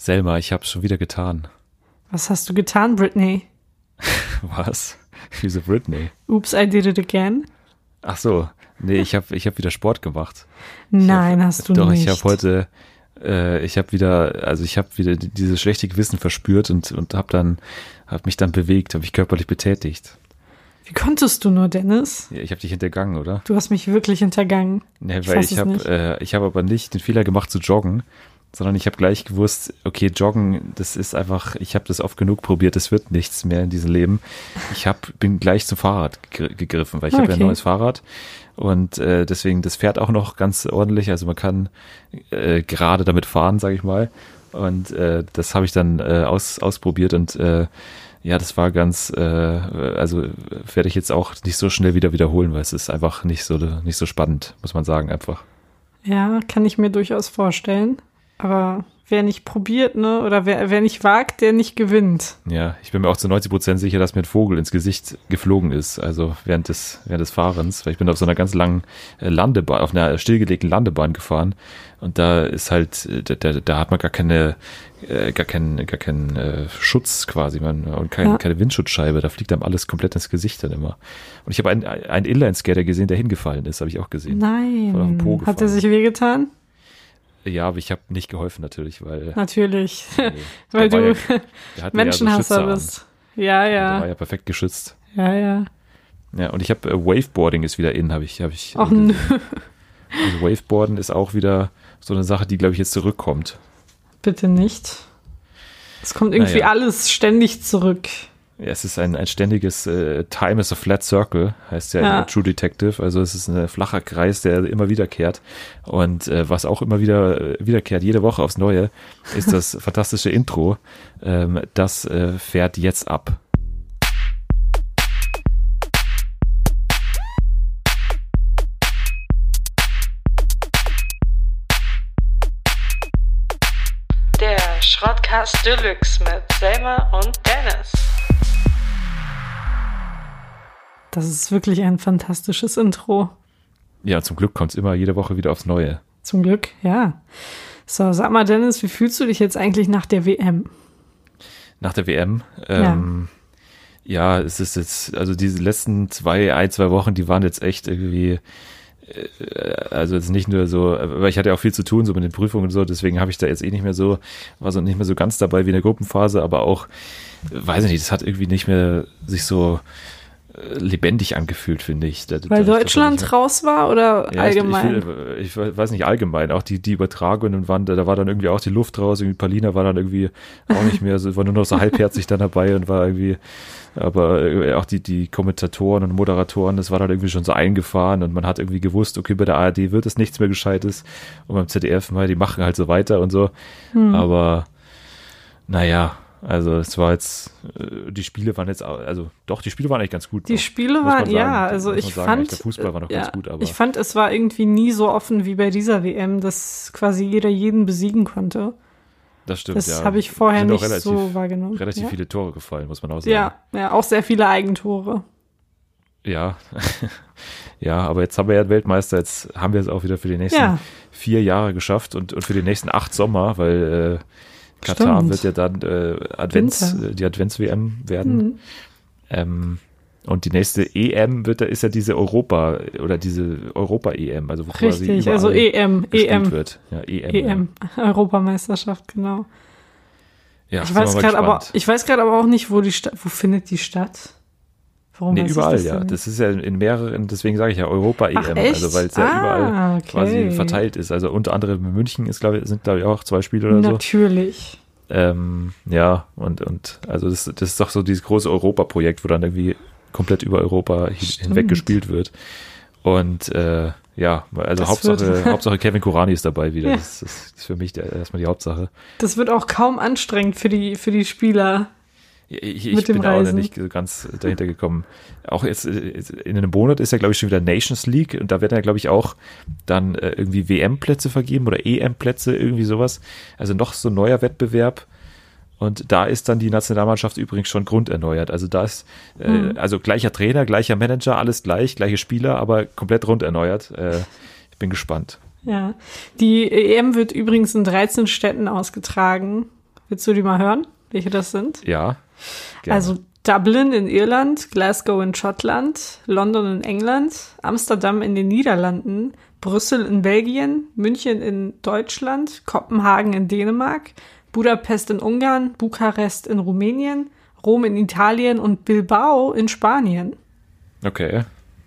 Selma, ich hab's schon wieder getan. Was hast du getan, Britney? Was? Wieso Britney? Oops, I did it again. Ach so, nee, ich habe ich hab wieder Sport gemacht. Nein, hab, hast du doch, nicht. Doch, ich habe heute, äh, ich habe wieder, also ich habe wieder dieses schlechte Gewissen verspürt und und habe dann, habe mich dann bewegt, habe mich körperlich betätigt. Wie konntest du nur, Dennis? Ja, ich habe dich hintergangen, oder? Du hast mich wirklich hintergangen. Nee, weil ich, ich habe, äh, ich habe aber nicht den Fehler gemacht zu joggen, sondern ich habe gleich gewusst, okay, Joggen, das ist einfach, ich habe das oft genug probiert, das wird nichts mehr in diesem Leben. Ich hab, bin gleich zum Fahrrad gegriffen, weil ich okay. habe ja ein neues Fahrrad und äh, deswegen, das fährt auch noch ganz ordentlich, also man kann äh, gerade damit fahren, sage ich mal. Und äh, das habe ich dann äh, aus, ausprobiert und äh, ja, das war ganz, äh, also werde ich jetzt auch nicht so schnell wieder wiederholen, weil es ist einfach nicht so nicht so spannend, muss man sagen, einfach. Ja, kann ich mir durchaus vorstellen. Aber wer nicht probiert, ne, oder wer, wer nicht wagt, der nicht gewinnt. Ja, ich bin mir auch zu 90 Prozent sicher, dass mir ein Vogel ins Gesicht geflogen ist, also während des, während des Fahrens, weil ich bin auf so einer ganz langen äh, Landebahn, auf einer stillgelegten Landebahn gefahren und da ist halt, äh, da, da, da hat man gar keine, äh, gar keinen, gar keinen äh, Schutz quasi, man, und kein, ja. keine Windschutzscheibe, da fliegt einem alles komplett ins Gesicht dann immer. Und ich habe einen, einen Inline-Skater gesehen, der hingefallen ist, habe ich auch gesehen. Nein. Hat er sich wehgetan? Ja, aber ich habe nicht geholfen natürlich, weil. Natürlich. Nee, weil du ja, Menschenhasser ja so bist. Ja, ja. Der war ja perfekt geschützt. Ja, ja. Ja, und ich habe äh, Waveboarding ist wieder in, habe ich, habe ich. Ach, nö. Also Waveboarden ist auch wieder so eine Sache, die glaube ich jetzt zurückkommt. Bitte nicht. Es kommt irgendwie naja. alles ständig zurück. Ja, es ist ein, ein ständiges äh, Time is a flat circle, heißt ja, ja. True Detective. Also es ist ein flacher Kreis, der immer wiederkehrt. Und äh, was auch immer wieder äh, wiederkehrt, jede Woche aufs Neue, ist das fantastische Intro. Ähm, das äh, fährt jetzt ab. Der Schrottcast Deluxe mit Selma und Dennis. Das ist wirklich ein fantastisches Intro. Ja, zum Glück kommt es immer jede Woche wieder aufs Neue. Zum Glück, ja. So, sag mal, Dennis, wie fühlst du dich jetzt eigentlich nach der WM? Nach der WM? Ähm, ja. ja, es ist jetzt, also diese letzten zwei, ein, zwei Wochen, die waren jetzt echt irgendwie, äh, also jetzt nicht nur so, weil ich hatte ja auch viel zu tun, so mit den Prüfungen und so, deswegen habe ich da jetzt eh nicht mehr so, war so nicht mehr so ganz dabei wie in der Gruppenphase, aber auch, weiß ich nicht, das hat irgendwie nicht mehr sich so, lebendig angefühlt, finde ich. Da, Weil da, Deutschland ich, raus war oder ja, allgemein? Ich, ich, ich, weiß nicht, allgemein. Auch die, die Übertragungen waren, da, da war dann irgendwie auch die Luft raus. Irgendwie Palina war dann irgendwie auch nicht mehr, so, war nur noch so halbherzig dann dabei und war irgendwie, aber äh, auch die, die Kommentatoren und Moderatoren, das war dann irgendwie schon so eingefahren und man hat irgendwie gewusst, okay, bei der ARD wird es nichts mehr Gescheites und beim ZDF mal, die machen halt so weiter und so. Hm. Aber naja, also es war jetzt, äh, die Spiele waren jetzt, also doch, die Spiele waren eigentlich ganz gut. Die noch, Spiele waren, ja, also ich sagen, fand, der Fußball war noch ja, ganz gut, aber. Ich fand, es war irgendwie nie so offen wie bei dieser WM, dass quasi jeder jeden besiegen konnte. Das stimmt, das ja. Das habe ich vorher nicht relativ, so wahrgenommen. Relativ ja? viele Tore gefallen, muss man auch sagen. Ja, ja, auch sehr viele Eigentore. Ja, ja, aber jetzt haben wir ja Weltmeister, jetzt haben wir es auch wieder für die nächsten ja. vier Jahre geschafft und, und für die nächsten acht Sommer, weil äh, Katar Stimmt. wird ja dann äh, Advents, Winter. die Advents-WM werden. Mhm. Ähm, und die nächste EM wird, da ist ja diese Europa oder diese Europa-EM, also wo Richtig, quasi also EM, EM wird. Ja, EM, EM, ja. Europameisterschaft, genau. Ja, ich weiß gerade aber, ich weiß gerade aber auch nicht, wo die Stadt, wo findet die statt? Warum nee, überall, ja. Das ist ja in mehreren, deswegen sage ich ja Europa-EM, also weil es ja ah, überall okay. quasi verteilt ist. Also unter anderem in München ist, glaube ich, sind glaube ich auch zwei Spiele oder Natürlich. so. Natürlich. Ähm, ja, und, und also das, das ist doch so dieses große Europa-Projekt, wo dann irgendwie komplett über Europa hin, hinweg gespielt wird. Und äh, ja, also Hauptsache, Hauptsache Kevin Kurani ist dabei wieder. Ja. Das, das, ist für mich der, erstmal die Hauptsache. Das wird auch kaum anstrengend für die, für die Spieler. Ich, ich bin Reisen. auch nicht ganz dahinter gekommen. Auch jetzt in einem Monat ist ja, glaube ich, schon wieder Nations League und da werden ja, glaube ich, auch dann äh, irgendwie WM-Plätze vergeben oder EM-Plätze, irgendwie sowas. Also noch so ein neuer Wettbewerb. Und da ist dann die Nationalmannschaft übrigens schon grunderneuert. Also da ist, äh, mhm. also gleicher Trainer, gleicher Manager, alles gleich, gleiche Spieler, aber komplett runderneuert. Äh, ich bin gespannt. Ja, die EM wird übrigens in 13 Städten ausgetragen Willst du die mal hören, welche das sind? Ja. Gerne. Also Dublin in Irland, Glasgow in Schottland, London in England, Amsterdam in den Niederlanden, Brüssel in Belgien, München in Deutschland, Kopenhagen in Dänemark, Budapest in Ungarn, Bukarest in Rumänien, Rom in Italien und Bilbao in Spanien. Okay.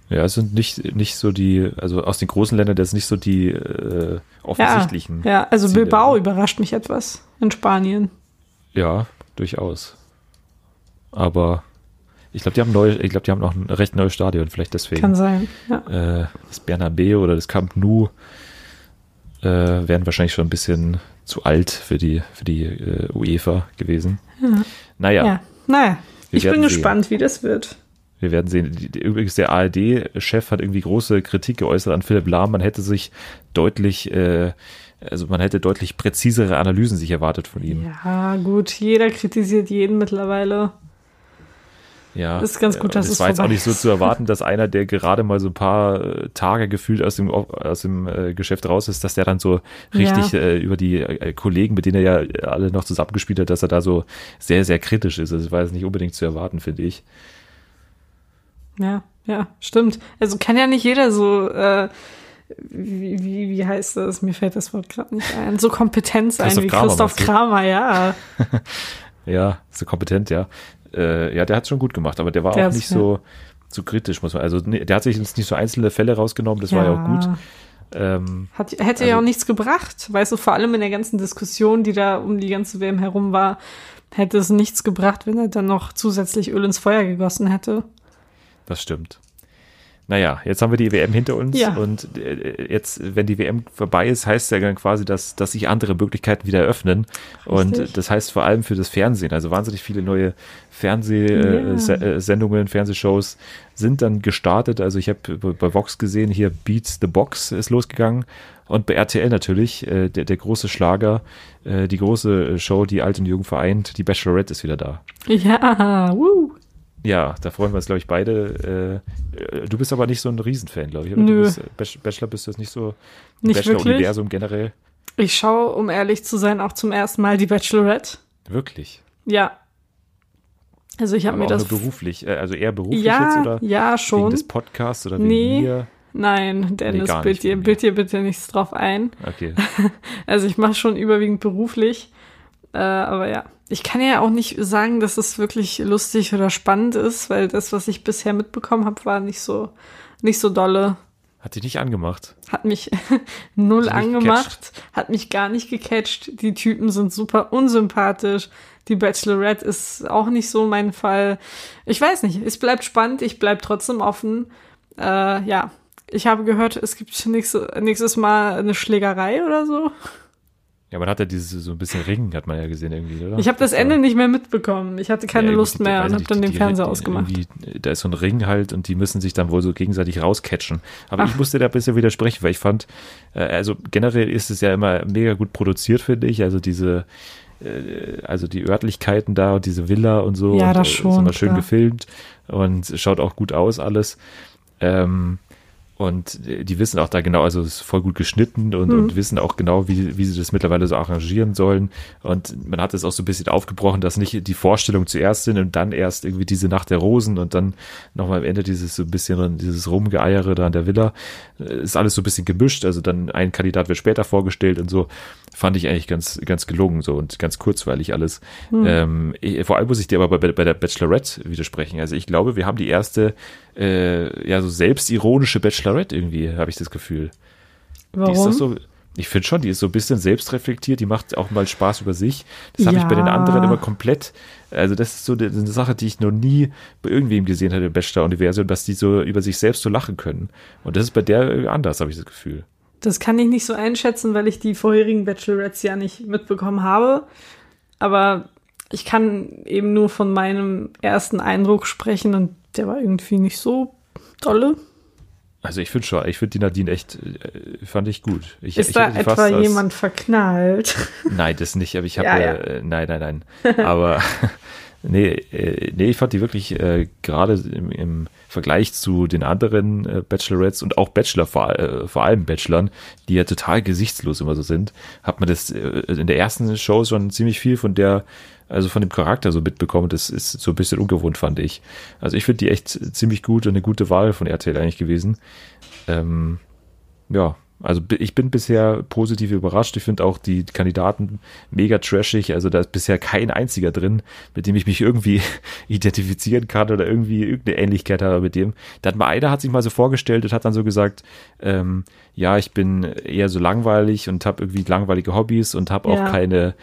Ja, es sind nicht, nicht so die, also aus den großen Ländern, das sind nicht so die äh, offensichtlichen. Ja, ja also Ziele. Bilbao überrascht mich etwas in Spanien. Ja, durchaus. Aber ich glaube, die haben neu, ich glaube, die haben noch ein recht neues Stadion, vielleicht deswegen. Kann sein. Ja. Äh, das Bernabeu oder das Camp Nou äh, wären wahrscheinlich schon ein bisschen zu alt für die, für die äh, UEFA gewesen. Naja, ja. Naja, Wir ich bin sehen. gespannt, wie das wird. wir werden sehen. Übrigens, der ARD-Chef hat irgendwie große Kritik geäußert an Philipp Lahm. Man hätte sich deutlich, äh, also man hätte deutlich präzisere Analysen sich erwartet von ihm. Ja, gut, jeder kritisiert jeden mittlerweile. Ja, Ist ganz gut, Und dass es war jetzt auch nicht so zu erwarten, dass einer, der gerade mal so ein paar äh, Tage gefühlt aus dem aus dem äh, Geschäft raus ist, dass der dann so richtig Ja. äh, über die äh, Kollegen, mit denen er ja alle noch zusammengespielt hat, dass er da so sehr sehr kritisch ist. Das war jetzt nicht unbedingt zu erwarten, finde ich. Ja, ja, stimmt. Also kann ja nicht jeder so, äh, wie, wie, wie heißt das? Mir fällt das Wort gerade nicht ein. So kompetent sein Christoph wie Kramer, Christoph? Kramer, ja. Ja, so kompetent, ja. Äh, ja, der hat schon gut gemacht, aber der war Der auch nicht ja. so so kritisch, muss man. Also nee, der hat sich jetzt nicht so einzelne Fälle rausgenommen, das war ja auch gut. Ähm, Hat, hätte ja Also- auch nichts gebracht. Weißt du, vor allem in der ganzen Diskussion, die da um die ganze WM herum war, hätte es nichts gebracht, wenn er dann noch zusätzlich Öl ins Feuer gegossen hätte. Das stimmt. Naja, jetzt haben wir die WM hinter uns Ja. und äh, jetzt, wenn die WM vorbei ist, heißt ja dann quasi, dass, dass sich andere Möglichkeiten wieder öffnen. Und Richtig. das heißt vor allem für das Fernsehen, also wahnsinnig viele neue. Fernsehsendungen, Fernsehshows sind dann gestartet. Also ich habe bei Vox gesehen, hier Beats the Box ist losgegangen. Und bei RTL natürlich, äh, der, der große Schlager, äh, die große Show, die Alt und Jung vereint, die Bachelorette ist wieder da. Ja, wuh. Ja, da freuen wir uns, glaube ich, beide. Äh, du bist aber nicht so ein Riesenfan, glaube ich. Oder? Nö. Bist, äh, Bach- Bachelor bist du jetzt nicht so. Nicht. Bachelor-Universum generell. Ich schaue, um ehrlich zu sein, auch zum ersten Mal die Bachelorette. Wirklich. Ja. Also ich habe mir auch das nur beruflich. Äh, also eher beruflich ja, jetzt oder ja wegen schon. des Podcasts oder Nee. wegen mir? Nein, Dennis, gar bild dir, wegen bild dir bitte nichts drauf ein. Okay. Also ich mache schon überwiegend beruflich. Äh, aber ja, ich kann ja auch nicht sagen, dass es wirklich lustig oder spannend ist, weil das, was ich bisher mitbekommen habe, war nicht so, nicht so dolle. Hat dich nicht angemacht. Hat mich null Hat angemacht, hat mich gar nicht gecatcht. Die Typen sind super unsympathisch. Die Bachelorette ist auch nicht so mein Fall. Ich weiß nicht, es bleibt spannend, ich bleib trotzdem offen. Äh, ja, ich habe gehört, es gibt nächste, nächstes Mal eine Schlägerei oder so. Ja, man hat ja dieses so ein bisschen Ringen, hat man ja gesehen irgendwie, oder? Ich habe das war- Ende nicht mehr mitbekommen. Ich hatte keine Ja, Lust mehr und habe dann den die- Fernseher die- ausgemacht. Da ist so ein Ring halt und die müssen sich dann wohl so gegenseitig rauscatchen. Aber ich Ach. musste da ein bisschen widersprechen, weil ich fand, äh, also generell ist es ja immer mega gut produziert, finde ich. Also diese, äh, also die Örtlichkeiten da und diese Villa und so. Ja, und, das äh, schon, Ist immer schön klar. gefilmt und schaut auch gut aus alles. Ähm, und die wissen auch da genau, also es ist voll gut geschnitten und, Mhm. und wissen auch genau, wie, wie sie das mittlerweile so arrangieren sollen. Und man hat es auch so ein bisschen aufgebrochen, dass nicht die Vorstellung zuerst sind und dann erst irgendwie diese Nacht der Rosen und dann nochmal am Ende dieses so ein bisschen, dieses Rumgeeiere da an der Villa. Äh, Ist alles so ein bisschen gemischt. Also dann ein Kandidat wird später vorgestellt und so. Fand ich eigentlich ganz, ganz gelungen so und ganz kurzweilig alles. Ähm, ich, vor allem muss ich dir aber bei, bei der Bachelorette widersprechen. Also ich glaube, wir haben die erste, äh, ja, so selbstironische Bachelorette irgendwie, habe ich das Gefühl. Die ist Warum? doch so, ich finde schon, die ist so ein bisschen selbstreflektiert, die macht auch mal Spaß über sich. Das habe ich bei den Ja. anderen immer komplett, also das ist so eine, eine Sache, die ich noch nie bei irgendwem gesehen hatte im Bachelor-Universum, dass die so über sich selbst so lachen können. Und das ist bei der äh, anders, habe ich das Gefühl. Das kann ich nicht so einschätzen, weil ich die vorherigen Bachelorettes ja nicht mitbekommen habe. Aber ich kann eben nur von meinem ersten Eindruck sprechen und der war irgendwie nicht so dolle. Also ich finde schon, ich finde die Nadine echt, äh, fand ich gut. Ich, Ist ich da etwa jemand verknallt? Nein, das nicht, aber ich habe, Ja, ja, ja. äh, nein, nein, nein. Aber Nee, äh, nee, ich fand die wirklich äh, gerade im, im Vergleich zu den anderen äh, Bachelorettes und auch Bachelor, vor, äh, vor allem Bachelorn, die ja total gesichtslos immer so sind, hat man das äh, in der ersten Show schon ziemlich viel von der, also von dem Charakter so mitbekommen. Das ist so ein bisschen ungewohnt, fand ich. Also ich finde die echt ziemlich gut und eine gute Wahl von RTL eigentlich gewesen. Ähm, ja, also ich bin bisher positiv überrascht. Ich finde auch die Kandidaten mega trashig. Also da ist bisher kein einziger drin, mit dem ich mich irgendwie identifizieren kann oder irgendwie irgendeine Ähnlichkeit habe mit dem. Da hat mal einer hat sich mal so vorgestellt und hat dann so gesagt, ähm, ja, ich bin eher so langweilig und habe irgendwie langweilige Hobbys und habe Ja. auch keine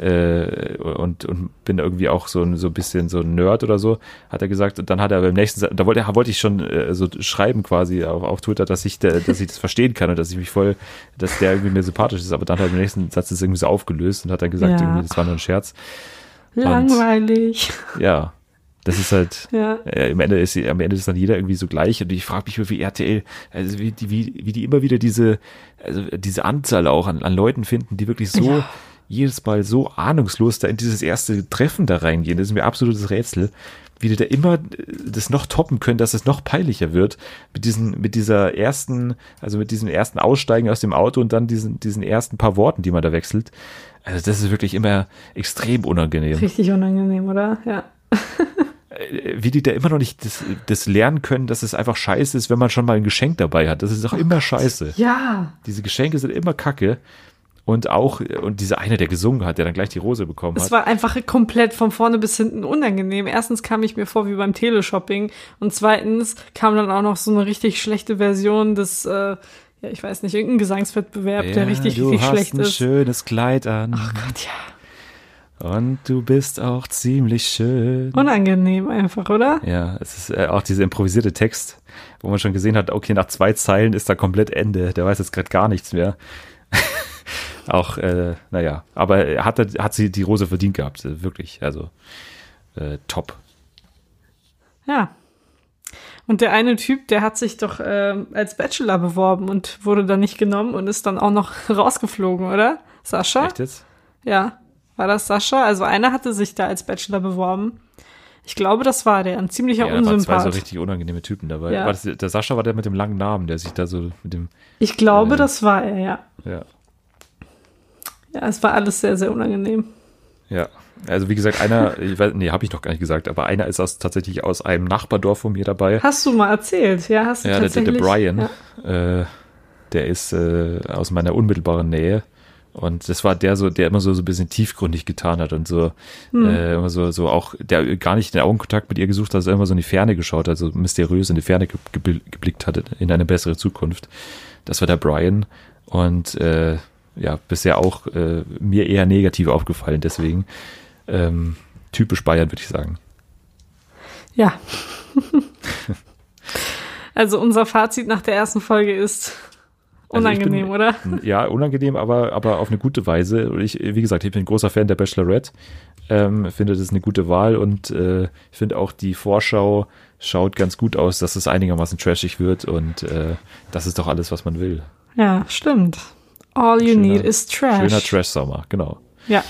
äh, und, und bin irgendwie auch so, ein- so ein bisschen so ein Nerd oder so, hat er gesagt. Und dann hat er beim nächsten, da wollte, wollte ich schon äh, so schreiben quasi auf, auf Twitter, dass ich, da- dass ich das verstehen kann und dass ich mich voll, dass der irgendwie mir sympathisch ist. Aber dann hat er im nächsten Satz das irgendwie so aufgelöst und hat dann gesagt, Ja. irgendwie, das war nur ein Scherz. Langweilig. Ja, das ist halt, Ja. äh, am Ende ist am Ende ist dann jeder irgendwie so gleich und ich frage mich wie RTL also wie die wie, wie die immer wieder diese also diese Anzahl auch an, an Leuten finden die wirklich so Ja. Jedes Mal so ahnungslos da in dieses erste Treffen da reingehen das ist mir absolutes Rätsel wie die da immer äh, das noch toppen können dass es noch peinlicher wird mit diesen mit dieser ersten also mit diesem ersten Aussteigen aus dem Auto und dann diesen diesen ersten paar Worten die man da wechselt also das ist wirklich immer extrem unangenehm Richtig unangenehm, oder? Ja. äh, wie die da immer noch nicht das, das lernen können, dass es einfach scheiße ist, wenn man schon mal ein Geschenk dabei hat. Das ist auch immer scheiße. Ja. Diese Geschenke sind immer kacke. Und auch, und dieser eine, der gesungen hat, der dann gleich die Rose bekommen Es hat. war einfach komplett von vorne bis hinten unangenehm. Erstens kam ich mir vor wie beim Teleshopping und zweitens kam dann auch noch so eine richtig schlechte Version des, äh, ja, ich weiß nicht, irgendein Gesangswettbewerb, der richtig, du richtig hast schlecht ein ist. schönes Kleid an. Oh Gott, ja. Und du bist auch ziemlich schön. Unangenehm einfach, oder? Ja, es ist äh, auch dieser improvisierte Text, wo man schon gesehen hat, okay, nach zwei Zeilen ist da komplett Ende. Der weiß jetzt gerade gar nichts mehr. Auch, äh, naja, aber er hat, hat sie die Rose verdient gehabt, äh, wirklich. Also äh, top. Ja. Und der eine Typ, der hat sich doch ähm, als Bachelor beworben und wurde dann nicht genommen und ist dann auch noch rausgeflogen, oder? Sascha? Echt jetzt? Ja. War das Sascha? Also einer hatte sich da als Bachelor beworben. Ich glaube, das war der. Ein ziemlicher Ja, da waren zwei Unsympath. so richtig unangenehme Typen dabei. Ja. War das, der Sascha war der mit dem langen Namen, der sich da so mit dem, ich glaube, Äh. das war er, ja. ja. Ja, es war alles sehr, sehr unangenehm. Ja, also wie gesagt, einer, ich weiß, nee, habe ich noch gar nicht gesagt, aber einer ist aus, tatsächlich aus einem Nachbardorf von mir dabei. Hast du mal erzählt? Ja, hast du Ja, der, der, tatsächlich. der Brian, Ja. äh, der ist äh, aus meiner unmittelbaren Nähe. Und das war der so, der immer so, so ein bisschen tiefgründig getan hat und so, Hm. äh, immer so, so auch, der gar nicht den Augenkontakt mit ihr gesucht hat, sondern immer so in die Ferne geschaut hat, so mysteriös in die Ferne ge ge geblickt hat in eine bessere Zukunft. Das war der Brian. Und äh, ja, bisher auch äh, mir eher negativ aufgefallen, deswegen ähm, typisch Bayern, würde ich sagen. Ja. also unser Fazit nach der ersten Folge ist Also unangenehm, bin- oder? Ja, unangenehm, aber, aber auf eine gute Weise. Und ich, wie gesagt, ich bin ein großer Fan der Bachelorette. Ähm, finde, das ist eine gute Wahl und äh, ich finde auch die Vorschau schaut ganz gut aus, dass es einigermaßen trashig wird und äh, das ist doch alles, was man will. Ja, stimmt. All you Schöner- need is trash. Schöner Trash-Sommer, genau. Ja.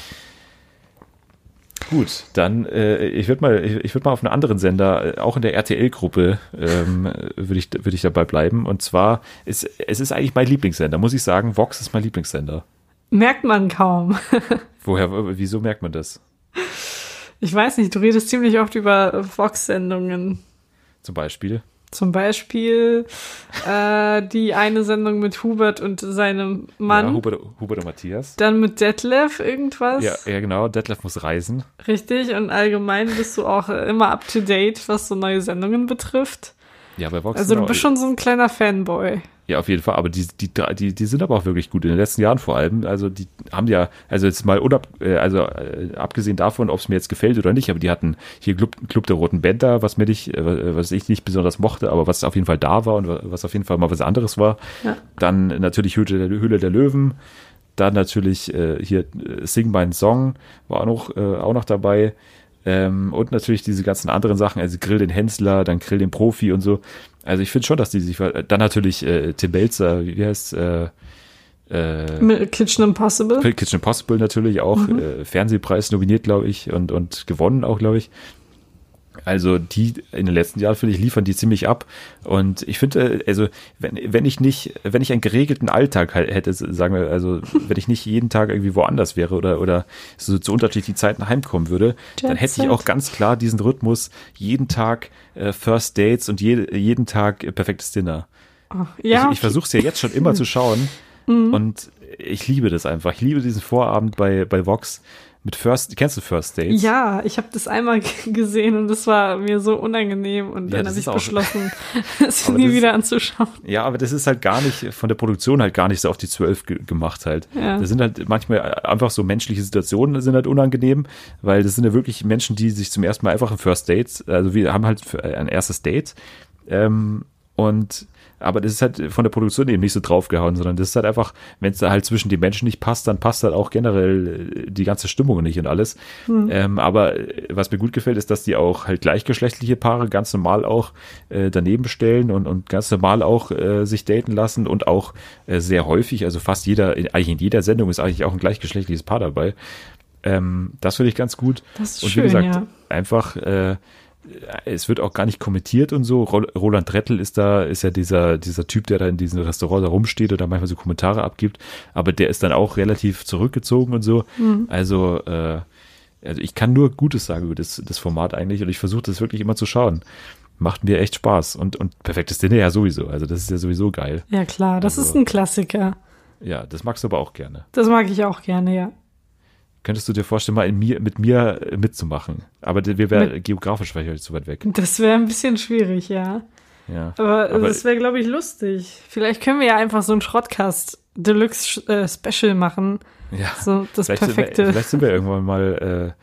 Gut, dann äh, ich würde mal, ich, ich würde mal auf einen anderen Sender, äh, auch in der RTL-Gruppe, ähm, würde ich, würde ich dabei bleiben. Und zwar ist es ist eigentlich mein Lieblingssender, muss ich sagen. Vox ist mein Lieblingssender. Merkt man kaum. Woher, wieso merkt man das? Ich weiß nicht, du redest ziemlich oft über Vox-Sendungen. Zum Beispiel. Zum Beispiel äh, die eine Sendung mit Hubert und seinem Mann. Ja, Hubert, Hubert und Matthias. Dann mit Detlef irgendwas. Ja, ja, genau. Detlef muss reisen. Richtig. Und allgemein bist du auch äh, immer up to date, was so neue Sendungen betrifft. Ja, bei Vox. Also genau. du bist schon so ein kleiner Fanboy. Ja, auf jeden Fall. Aber die, die, die, die sind aber auch wirklich gut in den letzten Jahren vor allem. Also die haben ja, also jetzt mal unab, äh, also äh, abgesehen davon, ob es mir jetzt gefällt oder nicht, aber die hatten hier Club, Club der Roten Bänder, was mir nicht, äh, was ich nicht besonders mochte, aber was auf jeden Fall da war und was auf jeden Fall mal was anderes war. Ja. Dann natürlich Höhle der, Höhle der Löwen. Dann natürlich äh, hier Sing My Song war auch noch, äh, auch noch dabei. Ähm, und natürlich diese ganzen anderen Sachen, also Grill den Hensler, dann Grill den Profi und so. Also ich finde schon, dass die sich, dann natürlich äh, Tim Belzer, wie, heißt äh, Äh, Kitchen Impossible. Kitchen Impossible natürlich auch, Mhm. äh, Fernsehpreis nominiert, glaube ich, und, und gewonnen auch, glaube ich. Also die in den letzten Jahren, finde ich, liefern die ziemlich ab. Und ich finde, äh, also wenn, wenn ich nicht, wenn ich einen geregelten Alltag hätte, sagen wir, also wenn ich nicht jeden Tag irgendwie woanders wäre oder, oder so zu unterschiedlichen Zeiten heimkommen würde, dann hätte ich auch ganz klar diesen Rhythmus, jeden Tag äh, First Dates und je, jeden Tag äh, perfektes Dinner. Ja, Ich, ich versuche es ja jetzt schon immer zu schauen Mhm. und ich liebe das einfach. Ich liebe diesen Vorabend bei, bei Vox mit First, kennst du First Dates? Ja, ich habe das einmal gesehen und das war mir so unangenehm und Ja, dann habe ich beschlossen, es nie das- wieder anzuschauen. Ja, aber das ist halt gar nicht, von der Produktion halt gar nicht so auf die zwölf ge gemacht halt. Ja. Das sind halt manchmal einfach so menschliche Situationen sind halt unangenehm, weil das sind ja wirklich Menschen, die sich zum ersten Mal einfach ein First Date, also wir haben halt ein erstes Date, ähm, und aber das ist halt von der Produktion eben nicht so draufgehauen, sondern das ist halt einfach, wenn es da halt zwischen den Menschen nicht passt, dann passt halt auch generell äh, die ganze Stimmung nicht und alles. Ähm, aber äh, was mir gut gefällt, ist, dass die auch halt gleichgeschlechtliche Paare ganz normal auch äh, daneben stellen und, und ganz normal auch äh, sich daten lassen und auch äh, sehr häufig, also fast jeder, in, eigentlich in jeder Sendung ist eigentlich auch ein gleichgeschlechtliches Paar dabei. Ähm, das finde ich ganz gut. Das ist und schön, wie gesagt, ja. einfach, äh, es wird auch gar nicht kommentiert und so. Ro- Roland Rettel ist da, ist ja dieser, dieser Typ, der da in diesem Restaurant da rumsteht oder manchmal so Kommentare abgibt. Aber der ist dann auch relativ zurückgezogen und so. Mhm. Also, äh, also ich kann nur Gutes sagen über das, das Format eigentlich und ich versuche das wirklich immer zu schauen. Macht mir echt Spaß und, und perfektes Dinner ja sowieso. Also das ist ja sowieso geil. Ja klar, das Also- ist ein Klassiker. Ja, das magst du aber auch gerne. Das mag ich auch gerne, ja. Könntest du dir vorstellen, mal mir, mit mir äh, mitzumachen? Aber wir wären geografisch vielleicht zu weit weg. Das wäre ein bisschen schwierig, ja. Ja. Aber, Aber- das wäre, glaube ich, lustig. Vielleicht können wir ja einfach so ein Schrottcast Deluxe äh, Special machen. ja. So das Vielleicht sind, wir, perfekte. vielleicht sind wir irgendwann mal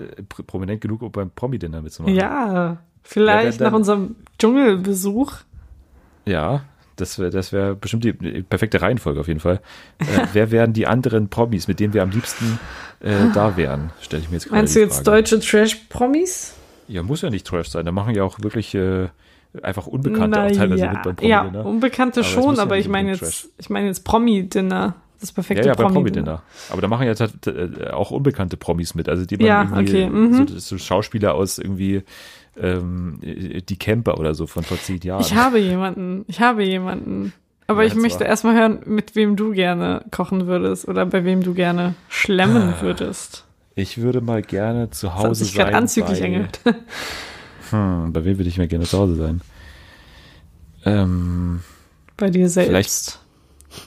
äh, äh, pr- prominent genug, um beim Promi-Dinner mitzumachen. Ja, vielleicht Ja, dann- nach unserem Dschungelbesuch. Ja, das wäre das wär bestimmt die perfekte Reihenfolge auf jeden Fall. Äh, wer wären die anderen Promis, mit denen wir am liebsten äh, da wären? Stelle ich mir jetzt gerade Meinst du jetzt deutsche Trash-Promis? Ja, muss ja nicht Trash sein. Da machen ja auch wirklich äh, einfach Unbekannte auch Na teilweise ja. mit beim Ja, Promi-Dinner. Unbekannte Aber schon, ja aber nicht ich meine jetzt, ich meine jetzt Promi-Dinner. Das Ja, perfekte ja, beim Promi-Dinner. Promi-Dinner. Aber da machen ja äh, auch unbekannte Promis mit. Also die man Ja, irgendwie, okay, mhm. so, so Schauspieler aus irgendwie ähm, die Camper oder so von vor zehn Jahren. Ich habe jemanden. Ich habe jemanden. Aber Ja, ich möchte war- erstmal hören, mit wem du gerne kochen würdest oder bei wem du gerne schlemmen Ah. würdest. Ich würde mal gerne zu Das hat Hause sich gerade sein. anzüglich bei, angehört. hm, bei wem würde ich mal gerne zu Hause sein? Ähm, Bei dir selbst. Vielleicht-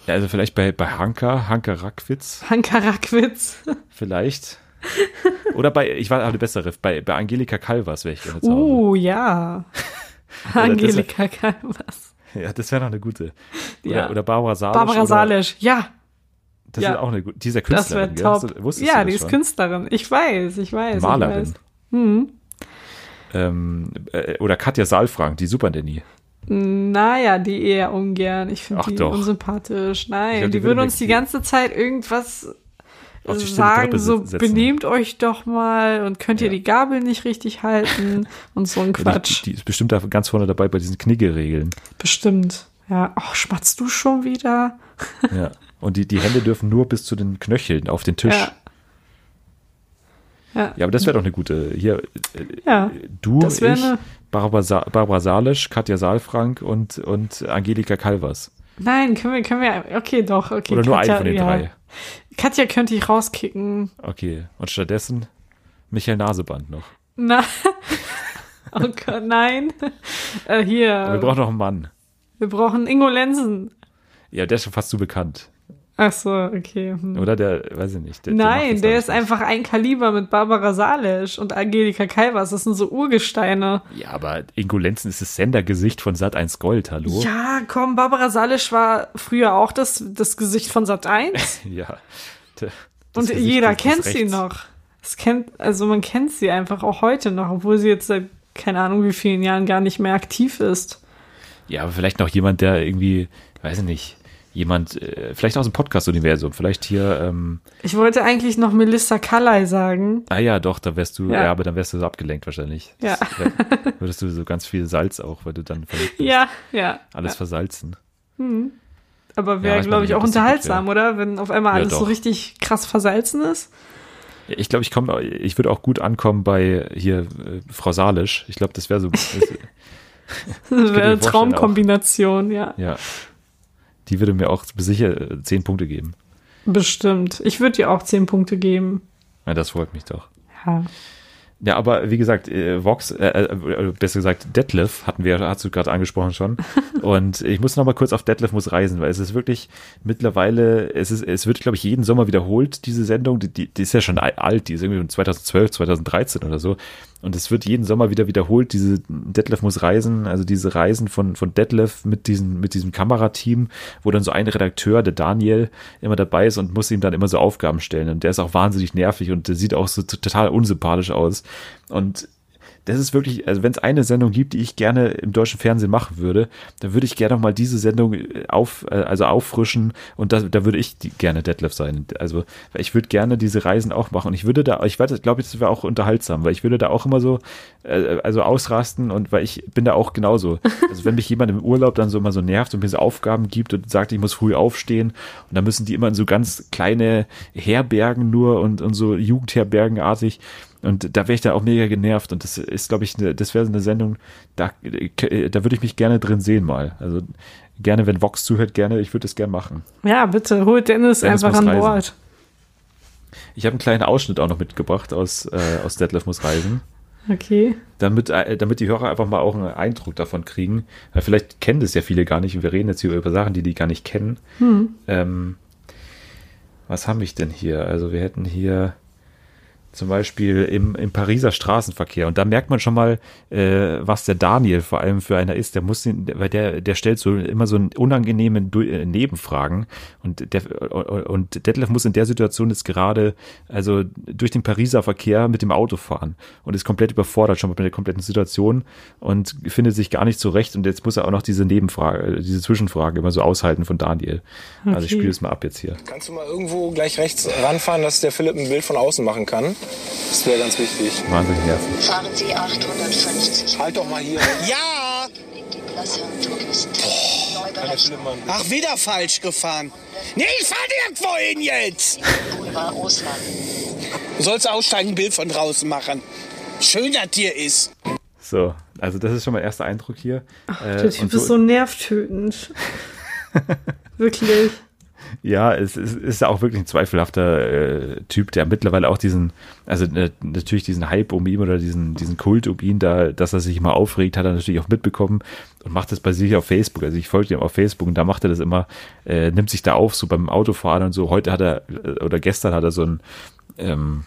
also vielleicht bei, bei Hanka, Hanka Rackwitz, Hanka Rackwitz. vielleicht. Oder bei, ich war eine bessere, bei, bei Angelika Calvas wäre ich gerne zu Hause. Uh, ja. Angelika Kalvas. Ja, das wäre noch eine gute. Oder, Ja. oder Barbara Salisch. Barbara Salisch. Ja, Das Ja. ist auch eine gute. Dieser das wäre Künstlerin, top. Hast ja, die ist schon? Künstlerin. Ich weiß, ich weiß. Malerin. Ich weiß. Hm. Ähm, äh, oder Katja Saalfrank, die Super Nanny. Naja, die eher ungern. Ich finde die doch. unsympathisch. Nein, glaub, die, die würde uns die ganze Zeit irgendwas Auf die sagen, so benehmt euch doch mal und könnt ihr Ja. die Gabel nicht richtig halten und so ein Ja, Quatsch. Die, die ist bestimmt da ganz vorne dabei bei diesen Kniggeregeln. Bestimmt. Ja, ach, schmatzt du schon wieder? Ja. Und die, die Hände dürfen nur bis zu den Knöcheln auf den Tisch. Ja. Ja, Ja, aber das wäre doch eine gute. Hier, äh, ja. du, ich, eine- Barbara, Sa Barbara Salisch, Katja Saalfrank und, und Angelika Calvas. Nein, können wir, können wir, okay, doch, okay. Oder nur Katja, einen von den ja. drei. Katja könnte ich rauskicken. Okay. Und stattdessen Michael Naseband noch. Na, oh Gott, nein. Äh, hier, Aber wir brauchen noch einen Mann. wir brauchen Ingo Lensen. Ja, der ist schon fast zu bekannt. Ach so, okay. Hm. Oder der, weiß ich nicht. Der, Nein, der dann ist nicht. einfach ein Kaliber mit Barbara Salisch und Angelika Kalvas. Das sind so Urgesteine. Ja, aber Ingo Lenzen ist das Sendergesicht von Sat 1 Gold, hallo? Ja, komm, Barbara Salisch war früher auch das, das Gesicht von Sat 1. Ja. Das und Gesicht jeder kennt sie noch. Es kennt, also man kennt sie einfach auch heute noch, obwohl sie jetzt seit keine Ahnung wie vielen Jahren gar nicht mehr aktiv ist. Ja, aber vielleicht noch jemand, der irgendwie, weiß ich nicht, jemand, äh, vielleicht aus dem Podcast-Universum, vielleicht hier, ähm, Ich wollte eigentlich noch Melissa Kallei sagen. ah ja, doch, da wärst du, ja, Ja. aber dann wärst du so abgelenkt wahrscheinlich. Ja. Wär- würdest du so ganz viel Salz auch, weil du dann. Ja, ja. Alles versalzen. Hm. aber wäre, Ja, glaube ich, ja, auch unterhaltsam, oder? Wenn auf einmal Ja, alles so doch. richtig krass versalzen ist. Ich glaube, ich komme, ich würde auch gut ankommen bei hier äh, Frau Salisch. Ich glaube, das wäre so. Das, Das wäre eine Traumkombination, ja. ja. Die würde mir auch sicher äh, zehn Punkte geben. Bestimmt. Ich würde dir auch zehn Punkte geben. Ja, das freut mich doch. Ja. Ja, aber wie gesagt, äh, Vox, äh, äh, besser gesagt, Detlef hatten wir, hast du gerade angesprochen schon. Und ich muss noch mal kurz auf Detlef muss reisen, weil es ist wirklich mittlerweile, es ist, es wird, glaube ich, jeden Sommer wiederholt, diese Sendung. Die, die, die ist ja schon alt, die ist irgendwie von 2012, 2013 oder so. Und es wird jeden Sommer wieder wiederholt, diese Detlef muss reisen, also diese Reisen von, von Detlef mit diesem, mit diesem Kamerateam, wo dann so ein Redakteur, der Daniel, immer dabei ist und muss ihm dann immer so Aufgaben stellen. Und der ist auch wahnsinnig nervig und der sieht auch so total unsympathisch aus. Und das ist wirklich, also wenn es eine Sendung gibt, die ich gerne im deutschen Fernsehen machen würde, dann würde ich gerne noch mal diese Sendung äh, auf, äh, also auffrischen und da, da würde ich die, gerne Detlef sein. Also ich würde gerne diese Reisen auch machen und ich würde da, ich weiß, glaube ich, das wäre auch unterhaltsam, weil ich würde da auch immer so, äh, also ausrasten und weil ich bin da auch genauso. Also wenn mich jemand im Urlaub dann so immer so nervt und mir so Aufgaben gibt und sagt, ich muss früh aufstehen und dann müssen die immer in so ganz kleine Herbergen nur und, und so Jugendherbergenartig und da wäre ich da auch mega genervt. Und das ist, glaube ich, ne, das wäre eine Sendung, da, da würde ich mich gerne drin sehen mal. Also gerne, wenn Vox zuhört, gerne, ich würde es gerne machen. ja, bitte, holt Dennis, Dennis einfach an reisen. Bord. Ich habe einen kleinen Ausschnitt auch noch mitgebracht aus, äh, aus Detlef muss reisen. Okay. Damit, äh, damit die Hörer einfach mal auch einen Eindruck davon kriegen. Weil vielleicht kennen das ja viele gar nicht und wir reden jetzt hier über Sachen, die die gar nicht kennen. Ähm, was haben wir denn hier? Also wir hätten hier zum Beispiel im, im Pariser Straßenverkehr. Und da merkt man schon mal, äh, was der Daniel vor allem für einer ist. Der muss, den, weil der, der stellt so immer so unangenehme Du- äh, Nebenfragen. Und der, und Detlef muss in der Situation jetzt gerade, also durch den Pariser Verkehr mit dem Auto fahren und ist komplett überfordert schon mit der kompletten Situation und findet sich gar nicht zurecht. Und jetzt muss er auch noch diese Nebenfrage, äh, diese Zwischenfrage immer so aushalten von Daniel. Also ich Okay. spiele es mal ab jetzt hier. Kannst du mal irgendwo gleich rechts ranfahren, dass der Philipp ein Bild von außen machen kann? Das wäre ganz wichtig. Wahnsinnig nervig. Fahren Sie 850 Halt doch mal hier. Ja! mal Ach, wieder falsch gefahren. Nee, ich fahr nirgendwo hin jetzt! Du sollst aussteigen, ein Bild von draußen machen. Schön, dass dir ist. So, also das ist schon mal erster Eindruck hier. Äh, Der Typ und ist so nervtötend. Wirklich. Ja, es ist, ist auch wirklich ein zweifelhafter äh, Typ, der mittlerweile auch diesen, also äh, natürlich diesen Hype um ihn oder diesen, diesen Kult um ihn, da, dass er sich immer aufregt, hat er natürlich auch mitbekommen und macht das bei sich auf Facebook. Also ich folge ihm auf Facebook und da macht er das immer, äh, nimmt sich da auf, so beim Autofahren und so. Heute hat er, äh, oder gestern hat er so ein, ähm,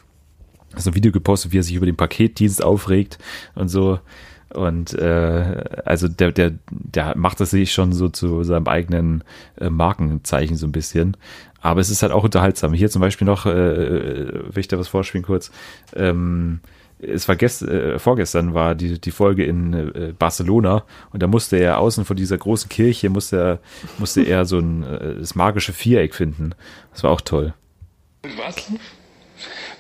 so ein Video gepostet, wie er sich über den Paketdienst aufregt und so. Und äh, also der, der, der macht das sich schon so zu seinem eigenen äh, Markenzeichen so ein bisschen. Aber es ist halt auch unterhaltsam. Hier zum Beispiel noch, äh, will ich da was vorspielen kurz. Ähm, es war gest, äh, vorgestern war die, die Folge in äh, Barcelona und da musste er außen von dieser großen Kirche musste er, musste er so ein äh, das magische Viereck finden. Das war auch toll. Was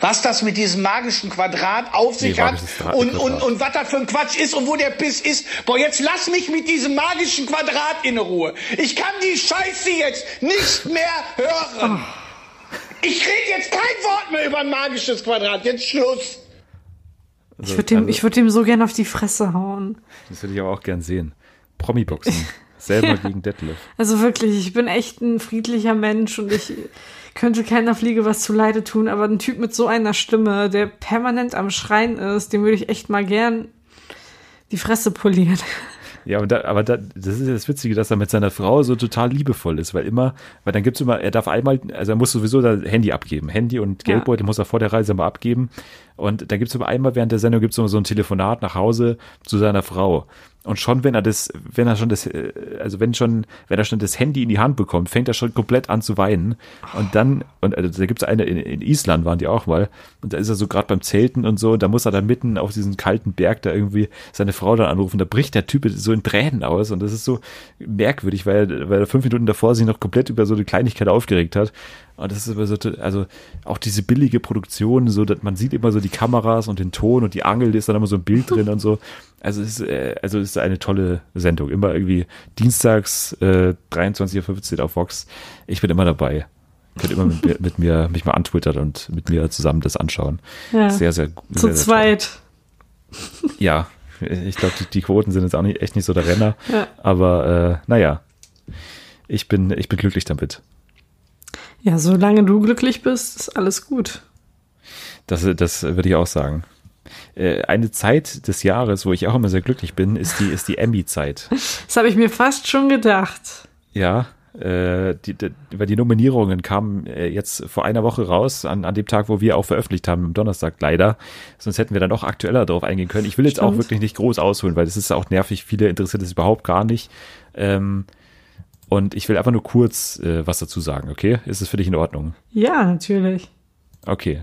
das mit diesem magischen Quadrat auf sich Nee, hat und, und, und was das für ein Quatsch ist und wo der Piss ist. Boah, jetzt lass mich mit diesem magischen Quadrat in Ruhe. Ich kann die Scheiße jetzt nicht mehr hören. Ich rede jetzt kein Wort mehr über ein magisches Quadrat. Jetzt Schluss. Also, Ich würde dem, also- ich würd dem so gern auf die Fresse hauen. Das würde ich aber auch gern sehen. Promi-Boxen. Selber gegen Detlef. Also wirklich, ich bin echt ein friedlicher Mensch und ich könnte keiner Fliege was zuleide tun, aber ein Typ mit so einer Stimme, der permanent am Schreien ist, dem würde ich echt mal gern die Fresse polieren. Ja, und da, aber da, das ist ja das Witzige, dass er mit seiner Frau so total liebevoll ist, weil immer, weil dann gibt's immer, er darf einmal, also er muss sowieso das Handy abgeben. Handy und Ja. Geldbeutel muss er vor der Reise mal abgeben. Und da gibt's immer einmal während der Sendung gibt's immer so ein Telefonat nach Hause zu seiner Frau. Und schon, wenn er das, wenn er schon das, äh, also wenn schon, wenn er schon das Handy in die Hand bekommt, fängt er schon komplett an zu weinen. Und dann, und also da gibt's eine, in, in Island waren die auch mal, und da ist er so gerade beim Zelten und so, und da muss er dann mitten auf diesen kalten Berg da irgendwie seine Frau dann anrufen. Da bricht der Typ so in Tränen aus. Und das ist so merkwürdig, weil, weil er fünf Minuten davor sich noch komplett über so eine Kleinigkeit aufgeregt hat. Und das ist aber so, also auch diese billige Produktion, so dass man sieht immer so die Kameras und den Ton und die Angel, ist dann immer so ein Bild drin und so. Also es ist, äh, also es ist eine tolle Sendung. Immer irgendwie dienstags äh, 23.15 Uhr auf Vox. Ich bin immer dabei. Könnt immer mit, mir- mit mir mich mal antwittern und mit mir zusammen das anschauen. Ja. Sehr, sehr Zu sehr, sehr zweit. toll. Ja, ich glaube, die, die Quoten sind jetzt auch nicht, echt nicht so der Renner. Ja. Aber äh, naja, ich bin, ich bin glücklich damit. Ja, solange du glücklich bist, ist alles gut. Das, das würde ich auch sagen. Äh, Eine Zeit des Jahres, wo ich auch immer sehr glücklich bin, ist die, ist die Emmy-Zeit. Das habe ich mir fast schon gedacht. Ja, äh, die, die, weil die Nominierungen kamen äh, jetzt vor einer Woche raus, an, an dem Tag, wo wir auch veröffentlicht haben, am Donnerstag leider. Sonst hätten wir dann noch aktueller darauf eingehen können. Ich will jetzt auch Stimmt. wirklich nicht groß ausholen, weil das ist auch nervig. Viele interessiert es überhaupt gar nicht. Ähm, und ich will einfach nur kurz äh, was dazu sagen, okay? Ist es für dich in Ordnung? Ja, natürlich. Okay.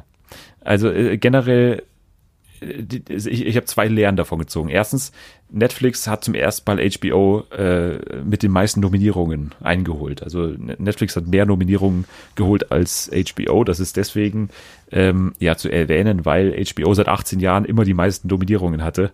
Also äh, generell, äh, die, ich, ich habe zwei Lehren davon gezogen. Erstens, Netflix hat zum ersten Mal HBO äh, mit den meisten Nominierungen eingeholt. Also Netflix hat mehr Nominierungen geholt als HBO. Das ist deswegen ähm, ja zu erwähnen, weil HBO seit 18 Jahren immer die meisten Nominierungen hatte.